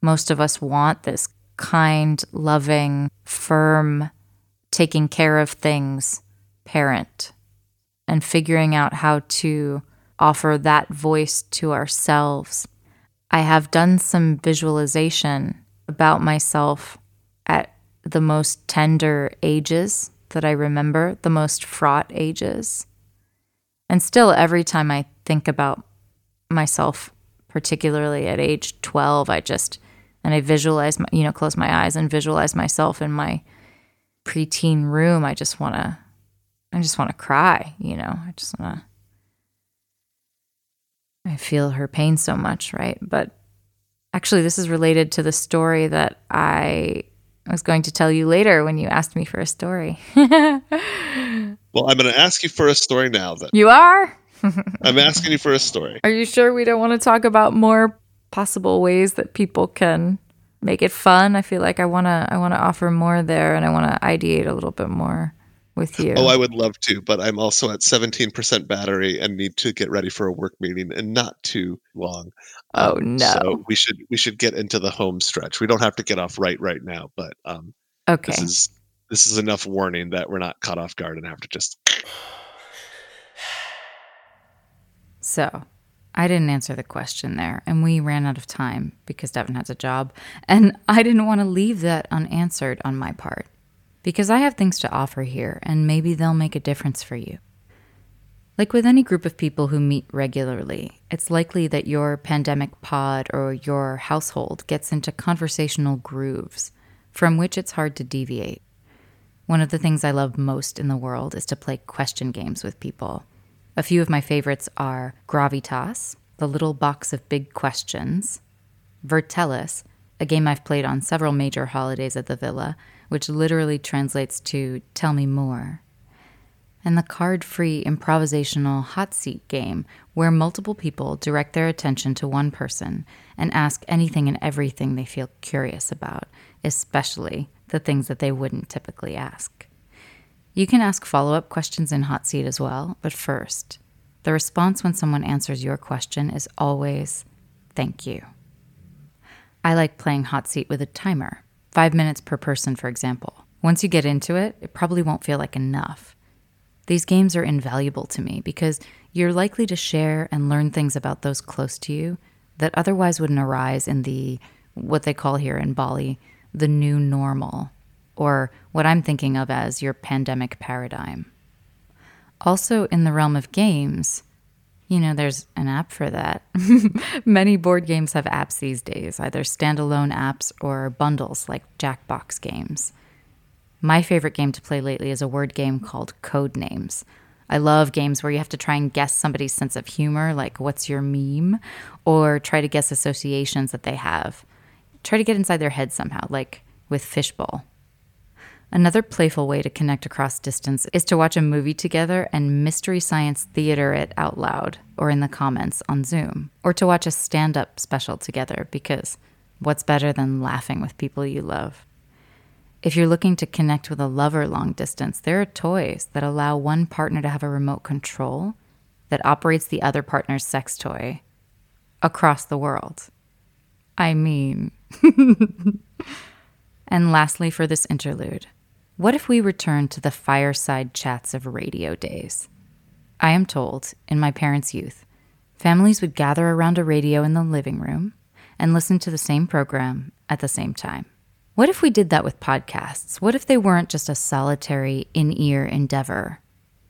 Most of us want this kind, loving, firm, taking care of things parent and figuring out how to offer that voice to ourselves. I have done some visualization about myself at the most tender ages that I remember, the most fraught ages. And still, every time I think about myself, particularly at age 12, I just, and I visualize, my, you know, close my eyes and visualize myself in my preteen room. I just want to, I just want to cry, you know, I just want to, I feel her pain so much, right? But actually, this is related to the story that I was going to tell you later when you asked me for a story. well i'm going to ask you for a story now then you are? i'm asking you for a story Are you sure we don't want to talk about more possible ways that people can make it fun? I feel like I want to I want to offer more there and I want to ideate a little bit more. with you. Oh, I would love to, but I'm also at 17% battery and need to get ready for a work meeting and not too long. Oh, Um, no. So we should we should get into the home stretch. We don't have to get off right right now, but um, okay. this is this is enough warning that we're not caught off guard and have to just. So, I didn't answer the question there, and we ran out of time because Devin has a job, and I didn't want to leave that unanswered on my part because I have things to offer here, and maybe they'll make a difference for you. Like with any group of people who meet regularly, it's likely that your pandemic pod or your household gets into conversational grooves from which it's hard to deviate. One of the things I love most in the world is to play question games with people. A few of my favorites are Gravitas, the little box of big questions, Vertellis, a game I've played on several major holidays at the villa, which literally translates to Tell Me More, and the card free improvisational hot seat game, where multiple people direct their attention to one person and ask anything and everything they feel curious about, especially the things that they wouldn't typically ask. You can ask follow up questions in Hot Seat as well, but first, the response when someone answers your question is always thank you. I like playing Hot Seat with a timer, five minutes per person, for example. Once you get into it, it probably won't feel like enough. These games are invaluable to me because you're likely to share and learn things about those close to you that otherwise wouldn't arise in the, what they call here in Bali, the new normal, or what I'm thinking of as your pandemic paradigm. Also, in the realm of games, you know, there's an app for that. Many board games have apps these days, either standalone apps or bundles like Jackbox games. My favorite game to play lately is a word game called Codenames. I love games where you have to try and guess somebody's sense of humor, like what's your meme, or try to guess associations that they have. Try to get inside their head somehow, like with Fishbowl. Another playful way to connect across distance is to watch a movie together and mystery science theater it out loud or in the comments on Zoom, or to watch a stand up special together because what's better than laughing with people you love? If you're looking to connect with a lover long distance, there are toys that allow one partner to have a remote control that operates the other partner's sex toy across the world. I mean, and lastly, for this interlude, what if we return to the fireside chats of radio days? I am told, in my parents' youth, families would gather around a radio in the living room and listen to the same program at the same time. What if we did that with podcasts? What if they weren't just a solitary in ear endeavor,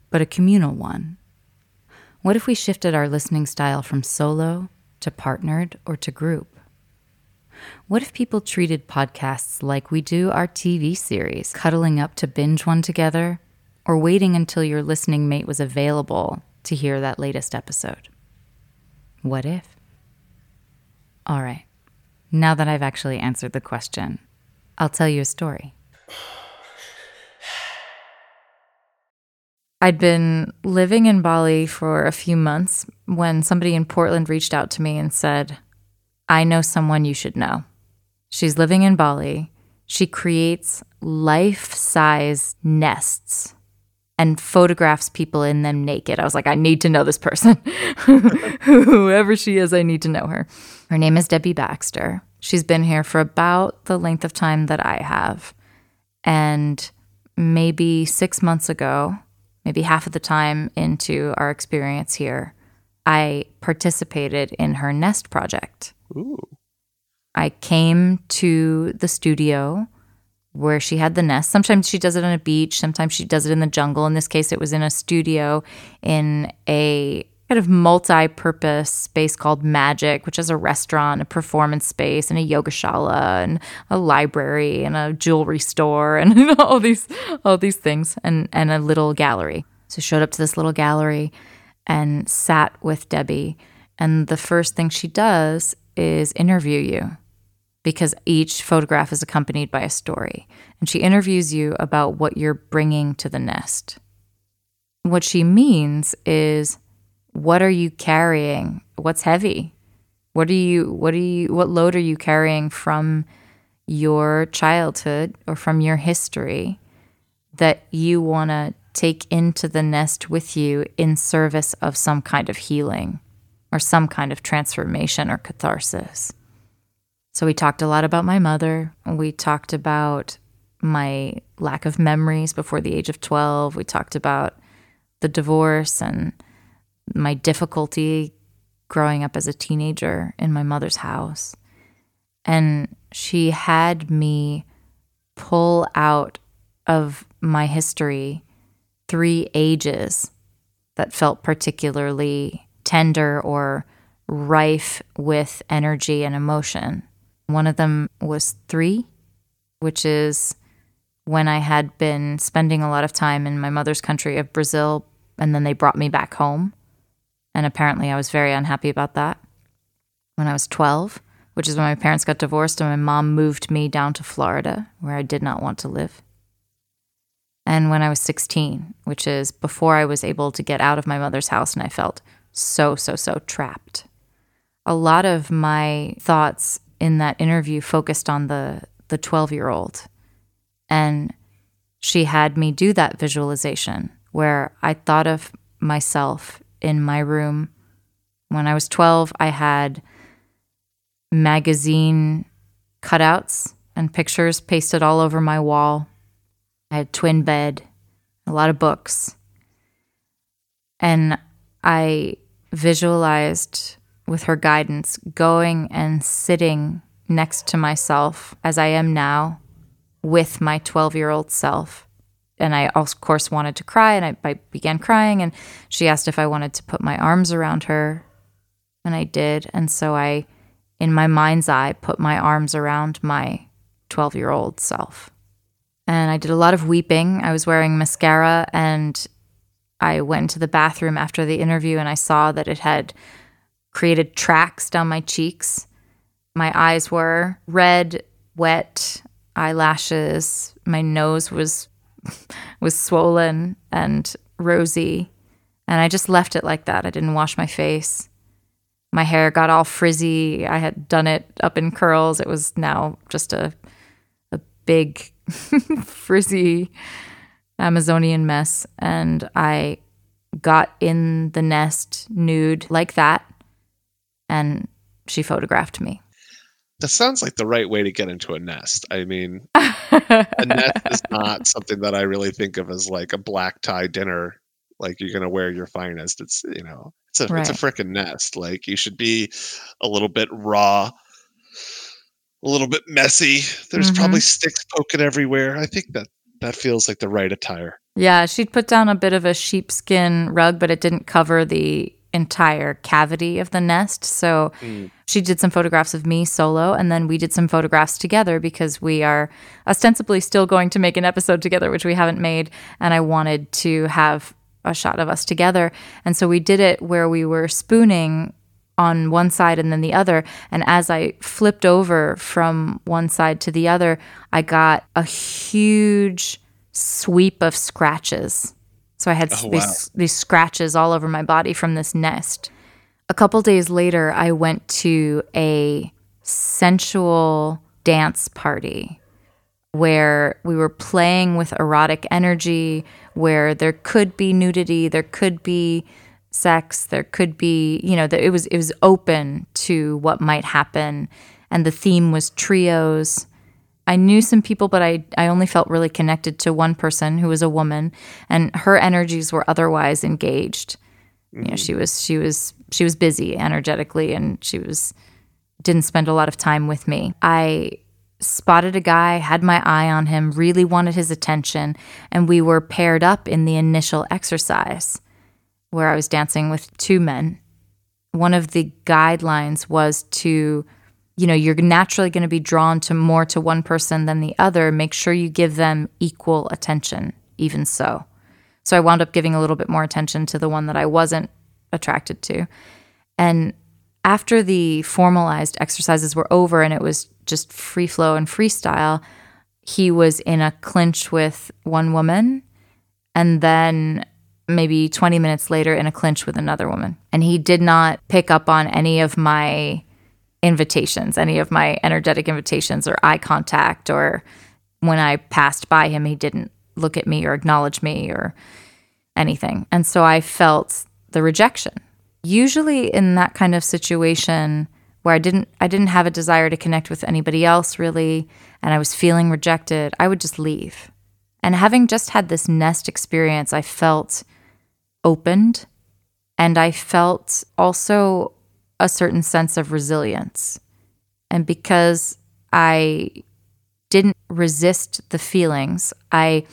but a communal one? What if we shifted our listening style from solo to partnered or to group? What if people treated podcasts like we do our TV series, cuddling up to binge one together, or waiting until your listening mate was available to hear that latest episode? What if? All right, now that I've actually answered the question, I'll tell you a story. I'd been living in Bali for a few months when somebody in Portland reached out to me and said, I know someone you should know. She's living in Bali. She creates life size nests and photographs people in them naked. I was like, I need to know this person. Whoever she is, I need to know her. Her name is Debbie Baxter. She's been here for about the length of time that I have. And maybe six months ago, maybe half of the time into our experience here, I participated in her nest project. Ooh. I came to the studio where she had the nest. Sometimes she does it on a beach, sometimes she does it in the jungle. In this case, it was in a studio in a kind of multi purpose space called Magic, which is a restaurant, a performance space, and a yoga shala, and a library, and a jewelry store, and all these all these things, and, and a little gallery. So showed up to this little gallery and sat with Debbie. And the first thing she does is interview you because each photograph is accompanied by a story. And she interviews you about what you're bringing to the nest. What she means is what are you carrying? What's heavy? What are you what are you what load are you carrying from your childhood or from your history that you want to take into the nest with you in service of some kind of healing or some kind of transformation or catharsis. So we talked a lot about my mother. We talked about my lack of memories before the age of 12. We talked about the divorce and my difficulty growing up as a teenager in my mother's house. And she had me pull out of my history three ages that felt particularly tender or rife with energy and emotion. One of them was three, which is when I had been spending a lot of time in my mother's country of Brazil, and then they brought me back home. And apparently, I was very unhappy about that. When I was 12, which is when my parents got divorced, and my mom moved me down to Florida, where I did not want to live. And when I was 16, which is before I was able to get out of my mother's house, and I felt so, so, so trapped. A lot of my thoughts in that interview focused on the the 12 year old and she had me do that visualization where I thought of myself in my room. When I was 12, I had magazine cutouts and pictures pasted all over my wall. I had twin bed, a lot of books. And I visualized with her guidance going and sitting next to myself as I am now with my 12 year old self. And I, of course, wanted to cry, and I, I began crying. And she asked if I wanted to put my arms around her, and I did. And so I, in my mind's eye, put my arms around my 12 year old self. And I did a lot of weeping. I was wearing mascara, and I went to the bathroom after the interview, and I saw that it had created tracks down my cheeks. My eyes were red, wet, eyelashes. My nose was was swollen and rosy, and I just left it like that. I didn't wash my face. My hair got all frizzy. I had done it up in curls. It was now just a a big frizzy Amazonian mess, and I got in the nest nude like that, and she photographed me that sounds like the right way to get into a nest. I mean, a nest is not something that I really think of as like a black tie dinner. Like you're gonna wear your finest. It's you know, it's a right. it's a freaking nest. Like you should be a little bit raw, a little bit messy. There's mm-hmm. probably sticks poking everywhere. I think that that feels like the right attire. Yeah, she'd put down a bit of a sheepskin rug, but it didn't cover the entire cavity of the nest. So mm. she did some photographs of me solo, and then we did some photographs together because we are ostensibly still going to make an episode together, which we haven't made. And I wanted to have a shot of us together. And so we did it where we were spooning on one side and then the other. And as I flipped over from one side to the other, I got a huge sweep of scratches so I had oh, these, wow. these scratches all over my body from this nest. A couple days later, I went to a sensual dance party where we were playing with erotic energy, where there could be nudity, there could be sex, there could be, you know, it was it was open to what might happen, and the theme was trios. I knew some people, but I, I only felt really connected to one person who was a woman, and her energies were otherwise engaged. Mm-hmm. You know, she mm-hmm. was she was she was busy energetically, and she was didn't spend a lot of time with me. I spotted a guy, had my eye on him, really wanted his attention, and we were paired up in the initial exercise where I was dancing with two men. One of the guidelines was to you know you're naturally going to be drawn to more to one person than the other make sure you give them equal attention even so. So i wound up giving a little bit more attention to the one that i wasn't attracted to. And after the formalized exercises were over and it was just free flow and freestyle he was in a clinch with one woman and then maybe 20 minutes later in a clinch with another woman. And he did not pick up on any of my invitations, any of my energetic invitations or eye contact, or when I passed by him, he didn't look at me or acknowledge me or anything. And so I felt the rejection. Usually in that kind of situation where I didn't I didn't have a desire to connect with anybody else really and I was feeling rejected, I would just leave. And having just had this nest experience, I felt opened and I felt also a certain sense of resilience. And because I didn't resist the feelings, I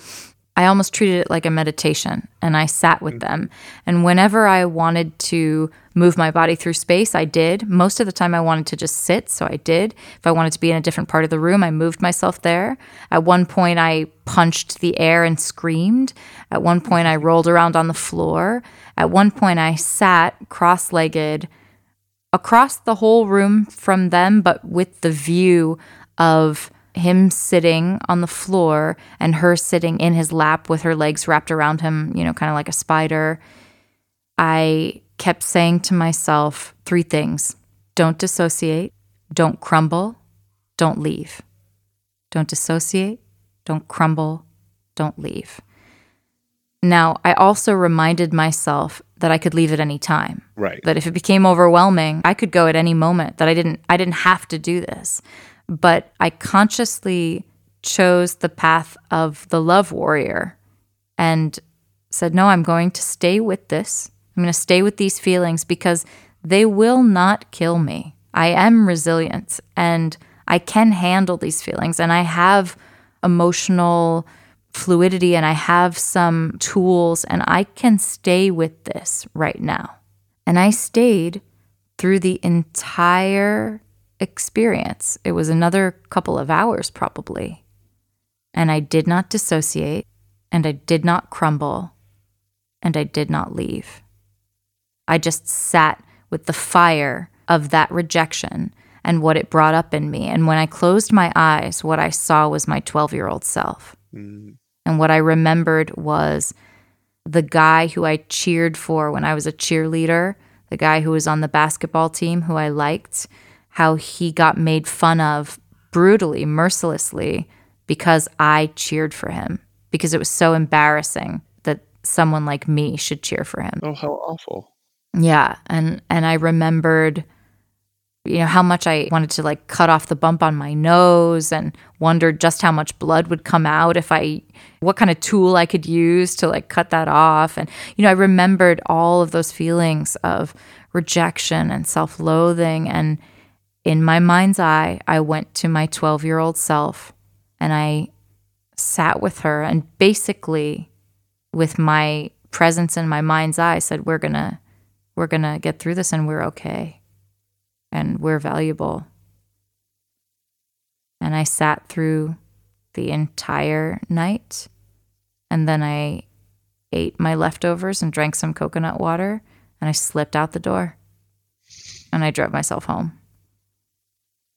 I almost treated it like a meditation and I sat with mm. them. And whenever I wanted to move my body through space, I did. Most of the time, I wanted to just sit, so I did. If I wanted to be in a different part of the room, I moved myself there. At one point, I punched the air and screamed. At one point, I mm. rolled around on the floor. At one point, I sat cross legged across the whole room from them, but with the view of him sitting on the floor and her sitting in his lap with her legs wrapped around him, you know, kind of like a spider. I kept saying to myself three things don't dissociate, don't crumble, don't leave. Don't dissociate, don't crumble, don't leave. Now, I also reminded myself that I could leave at any time. Right. That if it became overwhelming, I could go at any moment. That I didn't I didn't have to do this. But I consciously chose the path of the love warrior and said, "No, I'm going to stay with this. I'm going to stay with these feelings because they will not kill me. I am resilient and I can handle these feelings and I have emotional fluidity and I have some tools and I can stay with this right now. And I stayed through the entire experience. It was another couple of hours probably. And I did not dissociate and I did not crumble and I did not leave. I just sat with the fire of that rejection and what it brought up in me. And when I closed my eyes, what I saw was my 12 year old self. Mm. And what I remembered was the guy who I cheered for when I was a cheerleader, the guy who was on the basketball team who I liked, how he got made fun of brutally, mercilessly because I cheered for him because it was so embarrassing that someone like me should cheer for him. Oh, how awful. Yeah, and and I remembered you know how much I wanted to like cut off the bump on my nose and wondered just how much blood would come out if I what kind of tool I could use to like cut that off. And you know I remembered all of those feelings of rejection and self-loathing. And in my mind's eye I went to my 12-year-old self and I sat with her and basically with my presence in my mind's eye said we're going to we're going to get through this and we're okay and we're valuable. And I sat through the entire night and then I ate my leftovers and drank some coconut water and I slipped out the door and I drove myself home.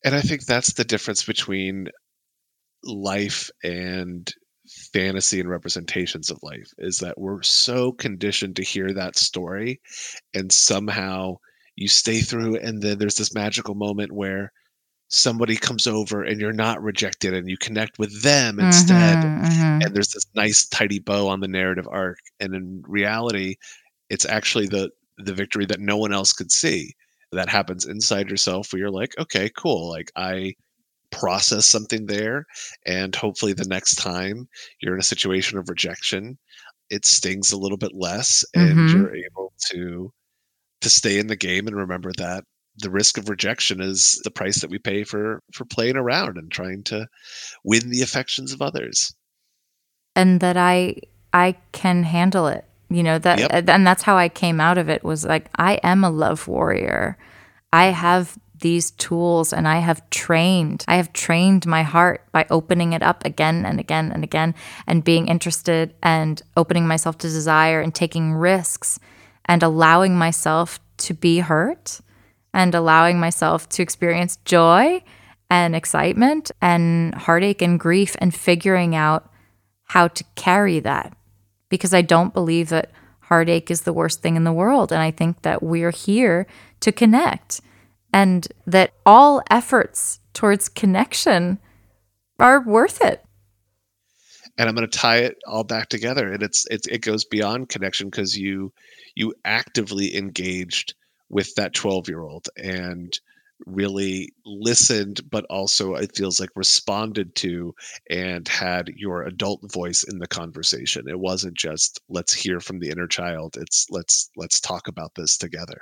And I think that's the difference between life and fantasy and representations of life is that we're so conditioned to hear that story and somehow you stay through and then there's this magical moment where somebody comes over and you're not rejected and you connect with them instead Mhm, mhm. and there's this nice tidy bow on the narrative arc and in reality it's actually the the victory that no one else could see that happens inside yourself where you're like okay cool like i process something there and hopefully the next time you're in a situation of rejection it stings a little bit less and Mhm. you're able to to stay in the game and remember that the risk of rejection is the price that we pay for for playing around and trying to win the affections of others and that I I can handle it. You know that Yep. and that's how I came out of it was like I am a love warrior. I have these tools and I have trained. I have trained my heart by opening it up again and again and again and being interested and opening myself to desire and taking risks and allowing myself to be hurt and allowing myself to experience joy and excitement and heartache and grief and figuring out how to carry that because I don't believe that heartache is the worst thing in the world. And I think that we're here to connect and that all efforts towards connection are worth it. And I'm going to tie it all back together. And it's, it's it goes beyond connection because you you actively engaged with that 12 year old and really listened, but also it feels like responded to and had your adult voice in the conversation. It wasn't just let's hear from the inner child. It's let's let's talk about this together.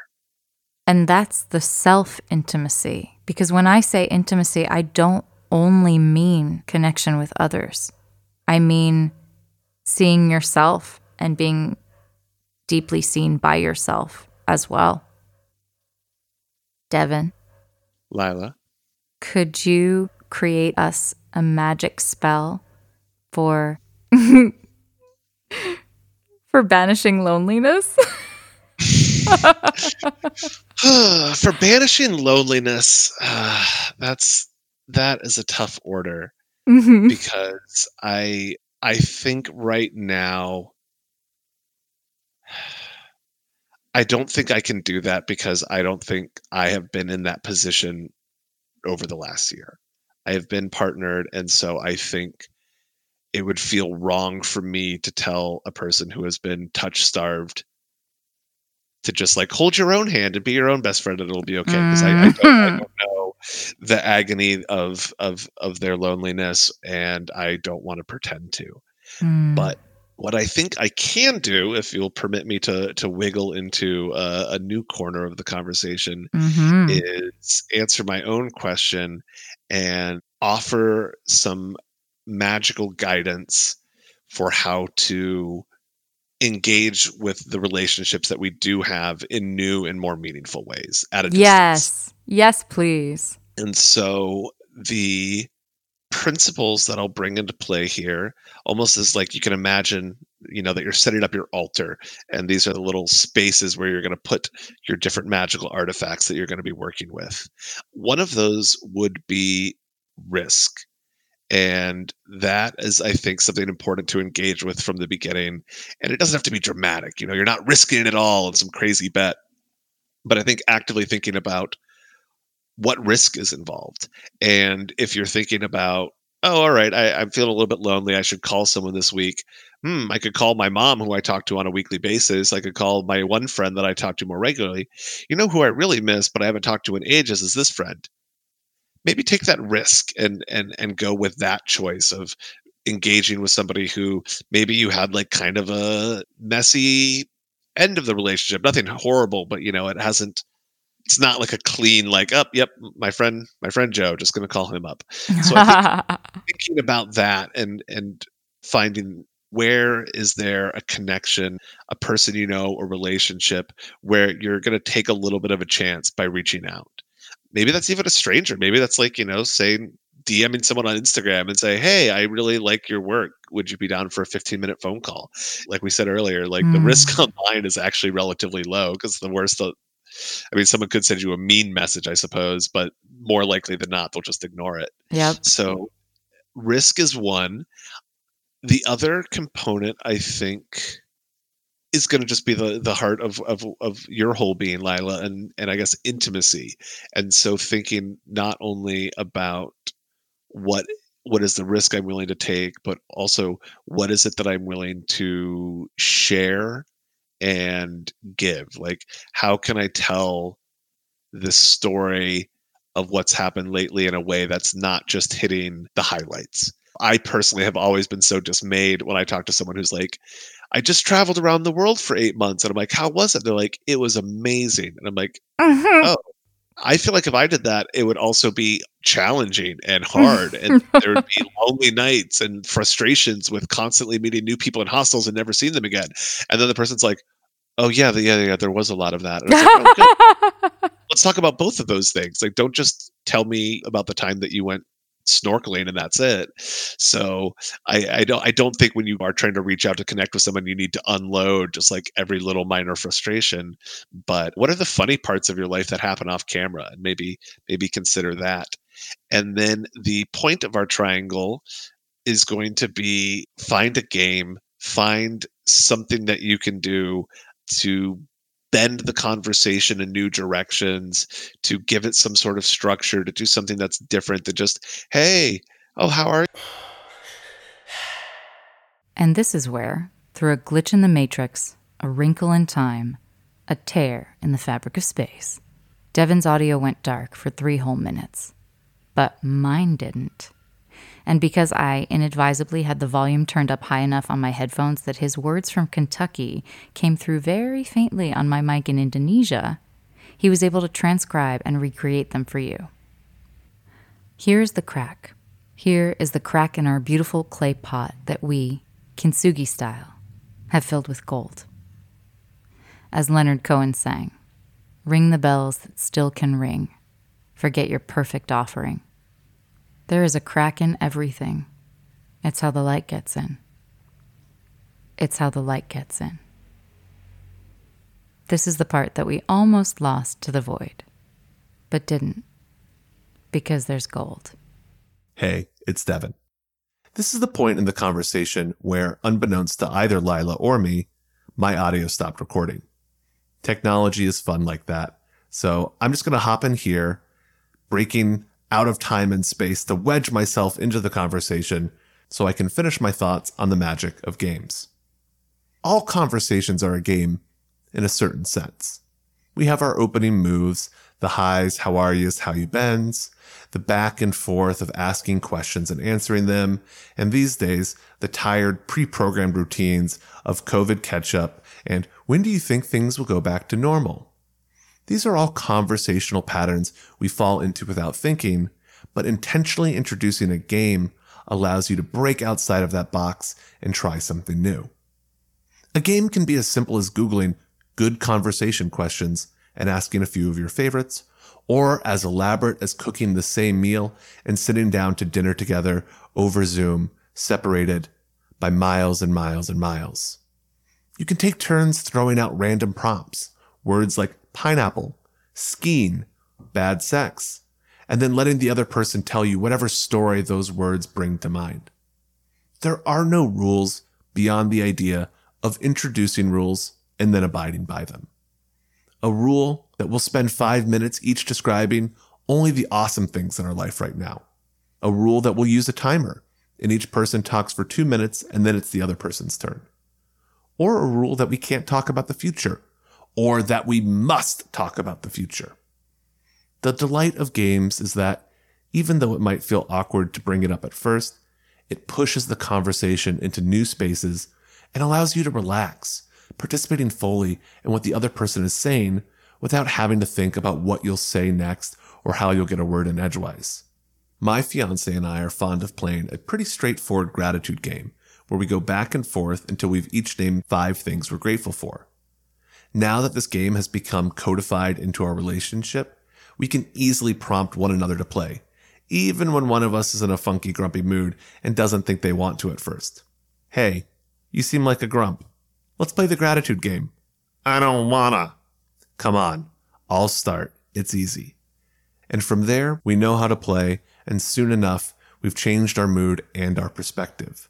And that's the self intimacy. Because when I say intimacy, I don't only mean connection with others, I mean seeing yourself and being deeply seen by yourself as well. Devin. Lila. Could you create us a magic spell for for banishing loneliness? for banishing loneliness, uh, that's that is a tough order Mhm. because I I think right now I don't think I can do that because I don't think I have been in that position over the last year. I have been partnered, and so I think it would feel wrong for me to tell a person who has been touch starved to just like hold your own hand and be your own best friend and it'll be okay because I, I, don't, I Mhm. don't know the agony of of of their loneliness and I don't want to pretend to. Mm. But what I think I can do, if you'll permit me to to wiggle into a, a new corner of the conversation, Mhm. is answer my own question and offer some magical guidance for how to engage with the relationships that we do have in new and more meaningful ways at a distance. Yes. Yes, please. And so the principles that I'll bring into play here almost as like you can imagine, you know, that you're setting up your altar and these are the little spaces where you're going to put your different magical artifacts that you're going to be working with. One of those would be risk. And that is, I think, something important to engage with from the beginning. And it doesn't have to be dramatic. You know, you're not risking it all in some crazy bet. But I think actively thinking about what risk is involved. And if you're thinking about, oh, all right, I, I'm feeling a little bit lonely. I should call someone this week. Hmm, I could call my mom, who I talk to on a weekly basis. I could call my one friend that I talk to more regularly. You know who I really miss, but I haven't talked to in ages is this friend. Maybe take that risk and and and go with that choice of engaging with somebody who maybe you had like kind of a messy end of the relationship. Nothing horrible, but you know, it hasn't it's not like a clean like up yep my friend my friend joe just going to call him up so i think thinking about that and and finding where is there a connection a person you know a relationship where you're going to take a little bit of a chance by reaching out maybe that's even a stranger maybe that's like you know saying DMing someone on Instagram and say, "Hey, I really like your work. Would you be down for a 15-minute phone call?" Like we said earlier, like the hmm. risk online is actually relatively low because the worst the I mean, someone could send you a mean message, I suppose, but more likely than not, they'll just ignore it. Yeah. So, risk is one. The other component, I think, is going to just be the the heart of, of of your whole being, Lila, and and I guess intimacy. And so, thinking not only about what what is the risk I'm willing to take, but also what is it that I'm willing to share and give like how can i tell this story of what's happened lately in a way that's not just hitting the highlights i personally have always been so dismayed when i talk to someone who's like i just traveled around the world for eight months and i'm like how was it they're like it was amazing and i'm like Mhm. I feel like if i did that it would also be challenging and hard and there would be lonely nights and frustrations with constantly meeting new people in hostels and never seeing them again. And then the person's like oh yeah yeah yeah there was a lot of that. And I was like, "Oh, good. let's talk about both of those things. Like don't just tell me about the time that you went snorkeling and that's it. So I, I don't i don't think when you are trying to reach out to connect with someone you need to unload just like every little minor frustration. But what are the funny parts of your life that happen off camera? And maybe maybe consider that. And then the point of our triangle is going to be find a game find something that you can do to bend the conversation in new directions, to give it some sort of structure, to do something that's different than just, hey, oh, how are you? And this is where, through a glitch in the matrix, a wrinkle in time, a tear in the fabric of space, Devin's audio went dark for three whole minutes. But mine didn't. And because I inadvisably had the volume turned up high enough on my headphones that his words from Kentucky came through very faintly on my mic in Indonesia, he was able to transcribe and recreate them for you. Here's the crack. Here is the crack in our beautiful clay pot that we, kintsugi style, have filled with gold. As Leonard Cohen sang, Ring the bells that still can ring. Forget your perfect offering. There is a crack in everything. It's how the light gets in. It's how the light gets in. This is the part that we almost lost to the void, but didn't, because there's gold. Hey, it's Devin. This is the point in the conversation where, unbeknownst to either Lila or me, my audio stopped recording. Technology is fun like that. So I'm just going to hop in here, breaking out of time and space to wedge myself into the conversation so I can finish my thoughts on the magic of games. All conversations are a game in a certain sense. We have our opening moves, the highs, how are yous, how you bends, the back and forth of asking questions and answering them, and these days, the tired pre-programmed routines of COVID catch up and when do you think things will go back to normal? These are all conversational patterns we fall into without thinking, but intentionally introducing a game allows you to break outside of that box and try something new. A game can be as simple as Googling good conversation questions and asking a few of your favorites, or as elaborate as cooking the same meal and sitting down to dinner together over Zoom, separated by miles and miles and miles. You can take turns throwing out random prompts, words like pineapple, skiing, bad sex, and then letting the other person tell you whatever story those words bring to mind. There are no rules beyond the idea of introducing rules and then abiding by them. A rule that we'll spend five minutes each describing only the awesome things in our life right now. A rule that we'll use a timer and each person talks for two minutes and then it's the other person's turn or a rule that we can't talk about the future, or that we must talk about the future. The delight of games is that, even though it might feel awkward to bring it up at first, it pushes the conversation into new spaces and allows you to relax, participating fully in what the other person is saying without having to think about what you'll say next or how you'll get a word in edgewise. My fiance and I are fond of playing a pretty straightforward gratitude game where we go back and forth until we've each named five things we're grateful for. Now that this game has become codified into our relationship, we can easily prompt one another to play, even when one of us is in a funky, grumpy mood and doesn't think they want to at first. Hey, you seem like a grump. Let's play the gratitude game. I don't wanna. Come on, I'll start. It's easy. And from there, we know how to play, and soon enough, we've changed our mood and our perspective.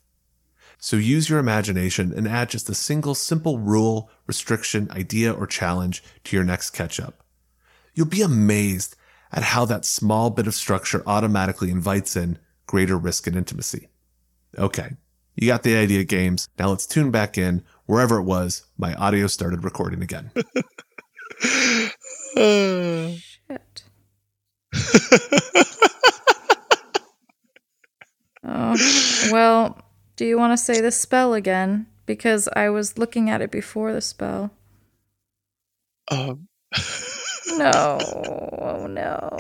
So use your imagination and add just a single simple rule, restriction, idea, or challenge to your next catch up. You'll be amazed at how that small bit of structure automatically invites in greater risk and intimacy. Okay, you got the idea, games. Now let's tune back in. Wherever it was, my audio started recording again. Shit. oh, well, do you want to say the spell again? Because I was looking at it before the spell. Um, No. Oh no.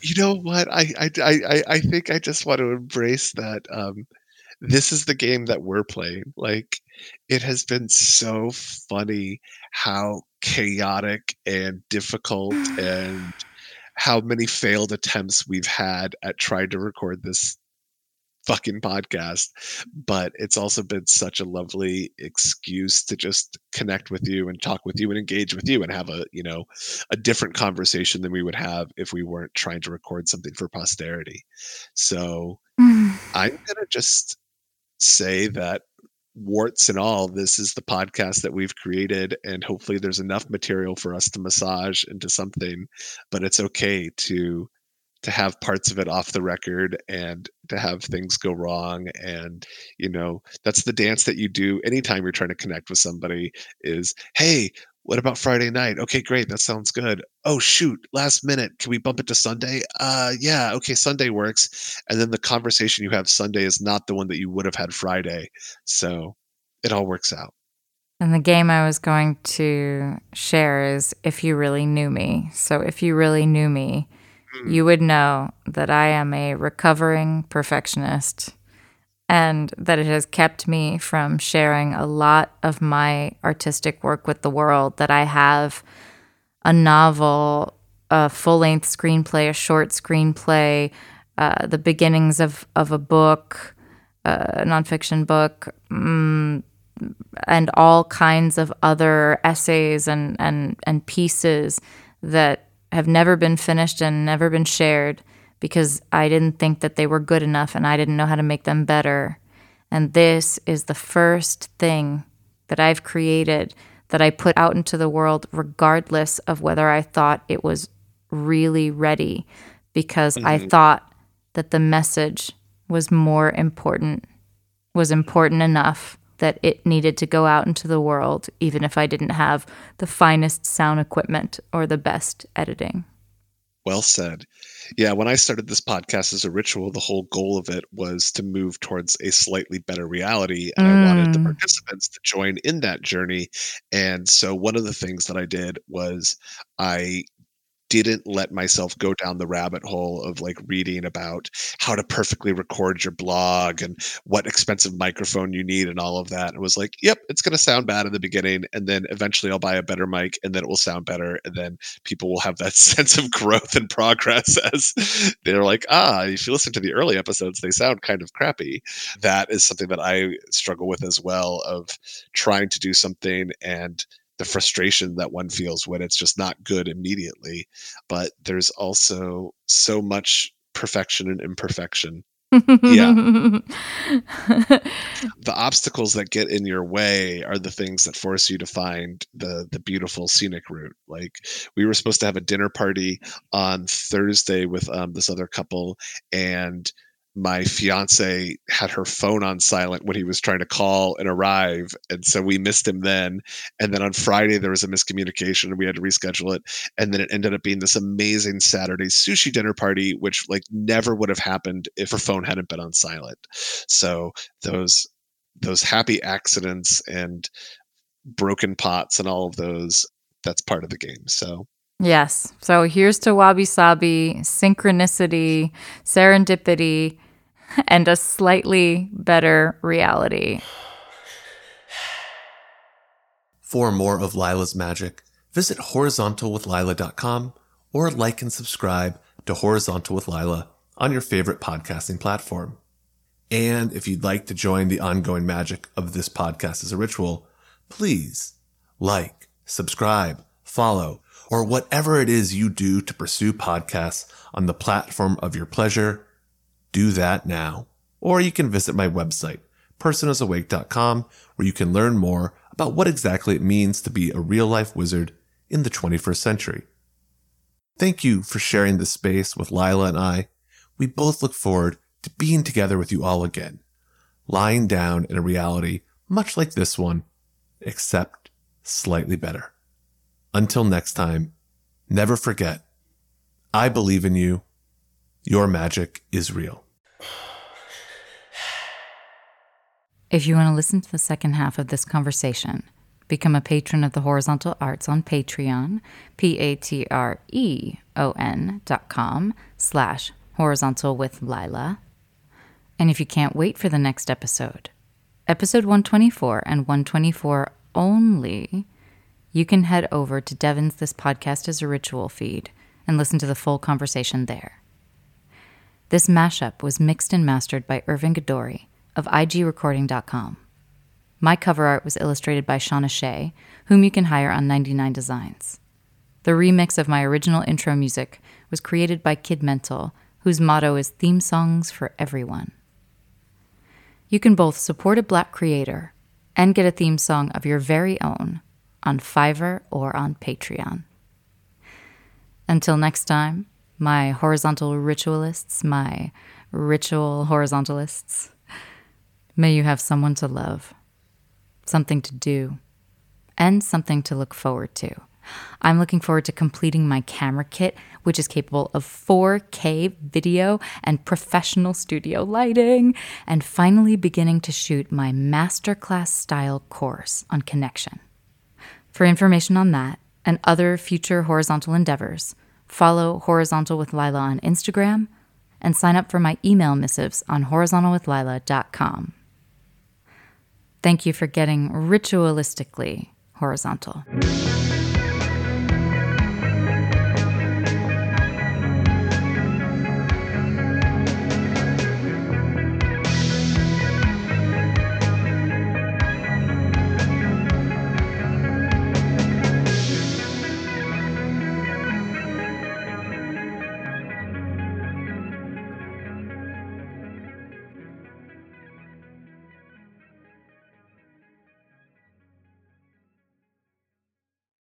you know what? I, I, I, I- I think I just want to embrace that. Um, this is the game that we're playing. Like, it has been so funny how chaotic and difficult and how many failed attempts we've had at trying to record this fucking podcast but it's also been such a lovely excuse to just connect with you and talk with you and engage with you and have a you know a different conversation than we would have if we weren't trying to record something for posterity. So i'm gonna just say that warts and all this is the podcast that we've created and hopefully there's enough material for us to massage into something but it's okay to to have parts of it off the record and to have things go wrong and you know that's the dance that you do anytime you're trying to connect with somebody is hey what about Friday night? Okay, great. That sounds good. Oh shoot, last minute. Can we bump it to Sunday? Uh yeah, okay, Sunday works. And then the conversation you have Sunday is not the one that you would have had Friday. So it all works out. And the game I was going to share is if you really knew me. So if you really knew me, you would know that I am a recovering perfectionist and that it has kept me from sharing a lot of my artistic work with the world. That I have a novel, a full length screenplay, a short screenplay, uh, the beginnings of, of a book, uh, a nonfiction book, mm, and all kinds of other essays and, and, and pieces that have never been finished and never been shared because I didn't think that they were good enough and I didn't know how to make them better. And this is the first thing that I've created that I put out into the world, regardless of whether I thought it was really ready, because I mm-hmm. thought that the message was more important, was important enough that it needed to go out into the world, even if I didn't have the finest sound equipment or the best editing. Well said. Yeah, when I started this podcast as a ritual, the whole goal of it was to move towards a slightly better reality. And I wanted the Mm. participants to join in that journey. And so one of the things that I did was I didn't let myself go down the rabbit hole of like reading about how to perfectly record your blog and what expensive microphone you need and all of that. It was like, yep, it's going to sound bad in the beginning. And then eventually I'll buy a better mic and then it will sound better. And then people will have that sense of growth and progress as they're like, ah, if you listen to the early episodes, they sound kind of crappy. That is something that I struggle with as well of trying to do something and the frustration that one feels when it's just not good immediately. But there's also so much perfection and imperfection. Yeah. The obstacles that get in your way are the things that force you to find the the beautiful scenic route. Like we were supposed to have a dinner party on Thursday with um, this other couple, and my fiance had her phone on silent when he was trying to call and arrive and so we missed him then. And then on friday there was a miscommunication and we had to reschedule it. And then it ended up being this amazing saturday sushi dinner party which like never would have happened if her phone hadn't been on silent. So those those happy accidents and broken pots and all of those that's part of the game so. Yes. So here's to wabi sabi, synchronicity, serendipity, and a slightly better reality. For more of Lila's magic, visit horizontalwithlila.com or like and subscribe to Horizontal with Lila on your favorite podcasting platform. And if you'd like to join the ongoing magic of this podcast as a ritual, please like, subscribe, follow, or whatever it is you do to pursue podcasts on the platform of your pleasure, do that now. Or you can visit my website, personasawake.com, where you can learn more about what exactly it means to be a real life wizard in the 21st century. Thank you for sharing this space with Lila and I. We both look forward to being together with you all again, lying down in a reality much like this one, except slightly better. Until next time, never forget, I believe in you. Your magic is real. If you want to listen to the second half of this conversation, become a patron of the Horizontal Arts on Patreon, P-A-T-R-E-O-N dot com slash horizontal with Lila. And if you can't wait for the next episode, episode 124 and 124 only, you can head over to Devin's This Podcast is a Ritual feed and listen to the full conversation there. This mashup was mixed and mastered by Irving Gadori of igrecording.com. My cover art was illustrated by Shauna Shea, whom you can hire on 99 Designs. The remix of my original intro music was created by Kid Mental, whose motto is theme songs for everyone. You can both support a black creator and get a theme song of your very own on Fiverr or on Patreon. Until next time, my horizontal ritualists, my ritual horizontalists. May you have someone to love, something to do, and something to look forward to. I'm looking forward to completing my camera kit, which is capable of 4K video and professional studio lighting, and finally beginning to shoot my masterclass style course on connection. For information on that and other future horizontal endeavors, follow Horizontal with Lila on Instagram and sign up for my email missives on horizontalwithlila.com. Thank you for getting ritualistically horizontal.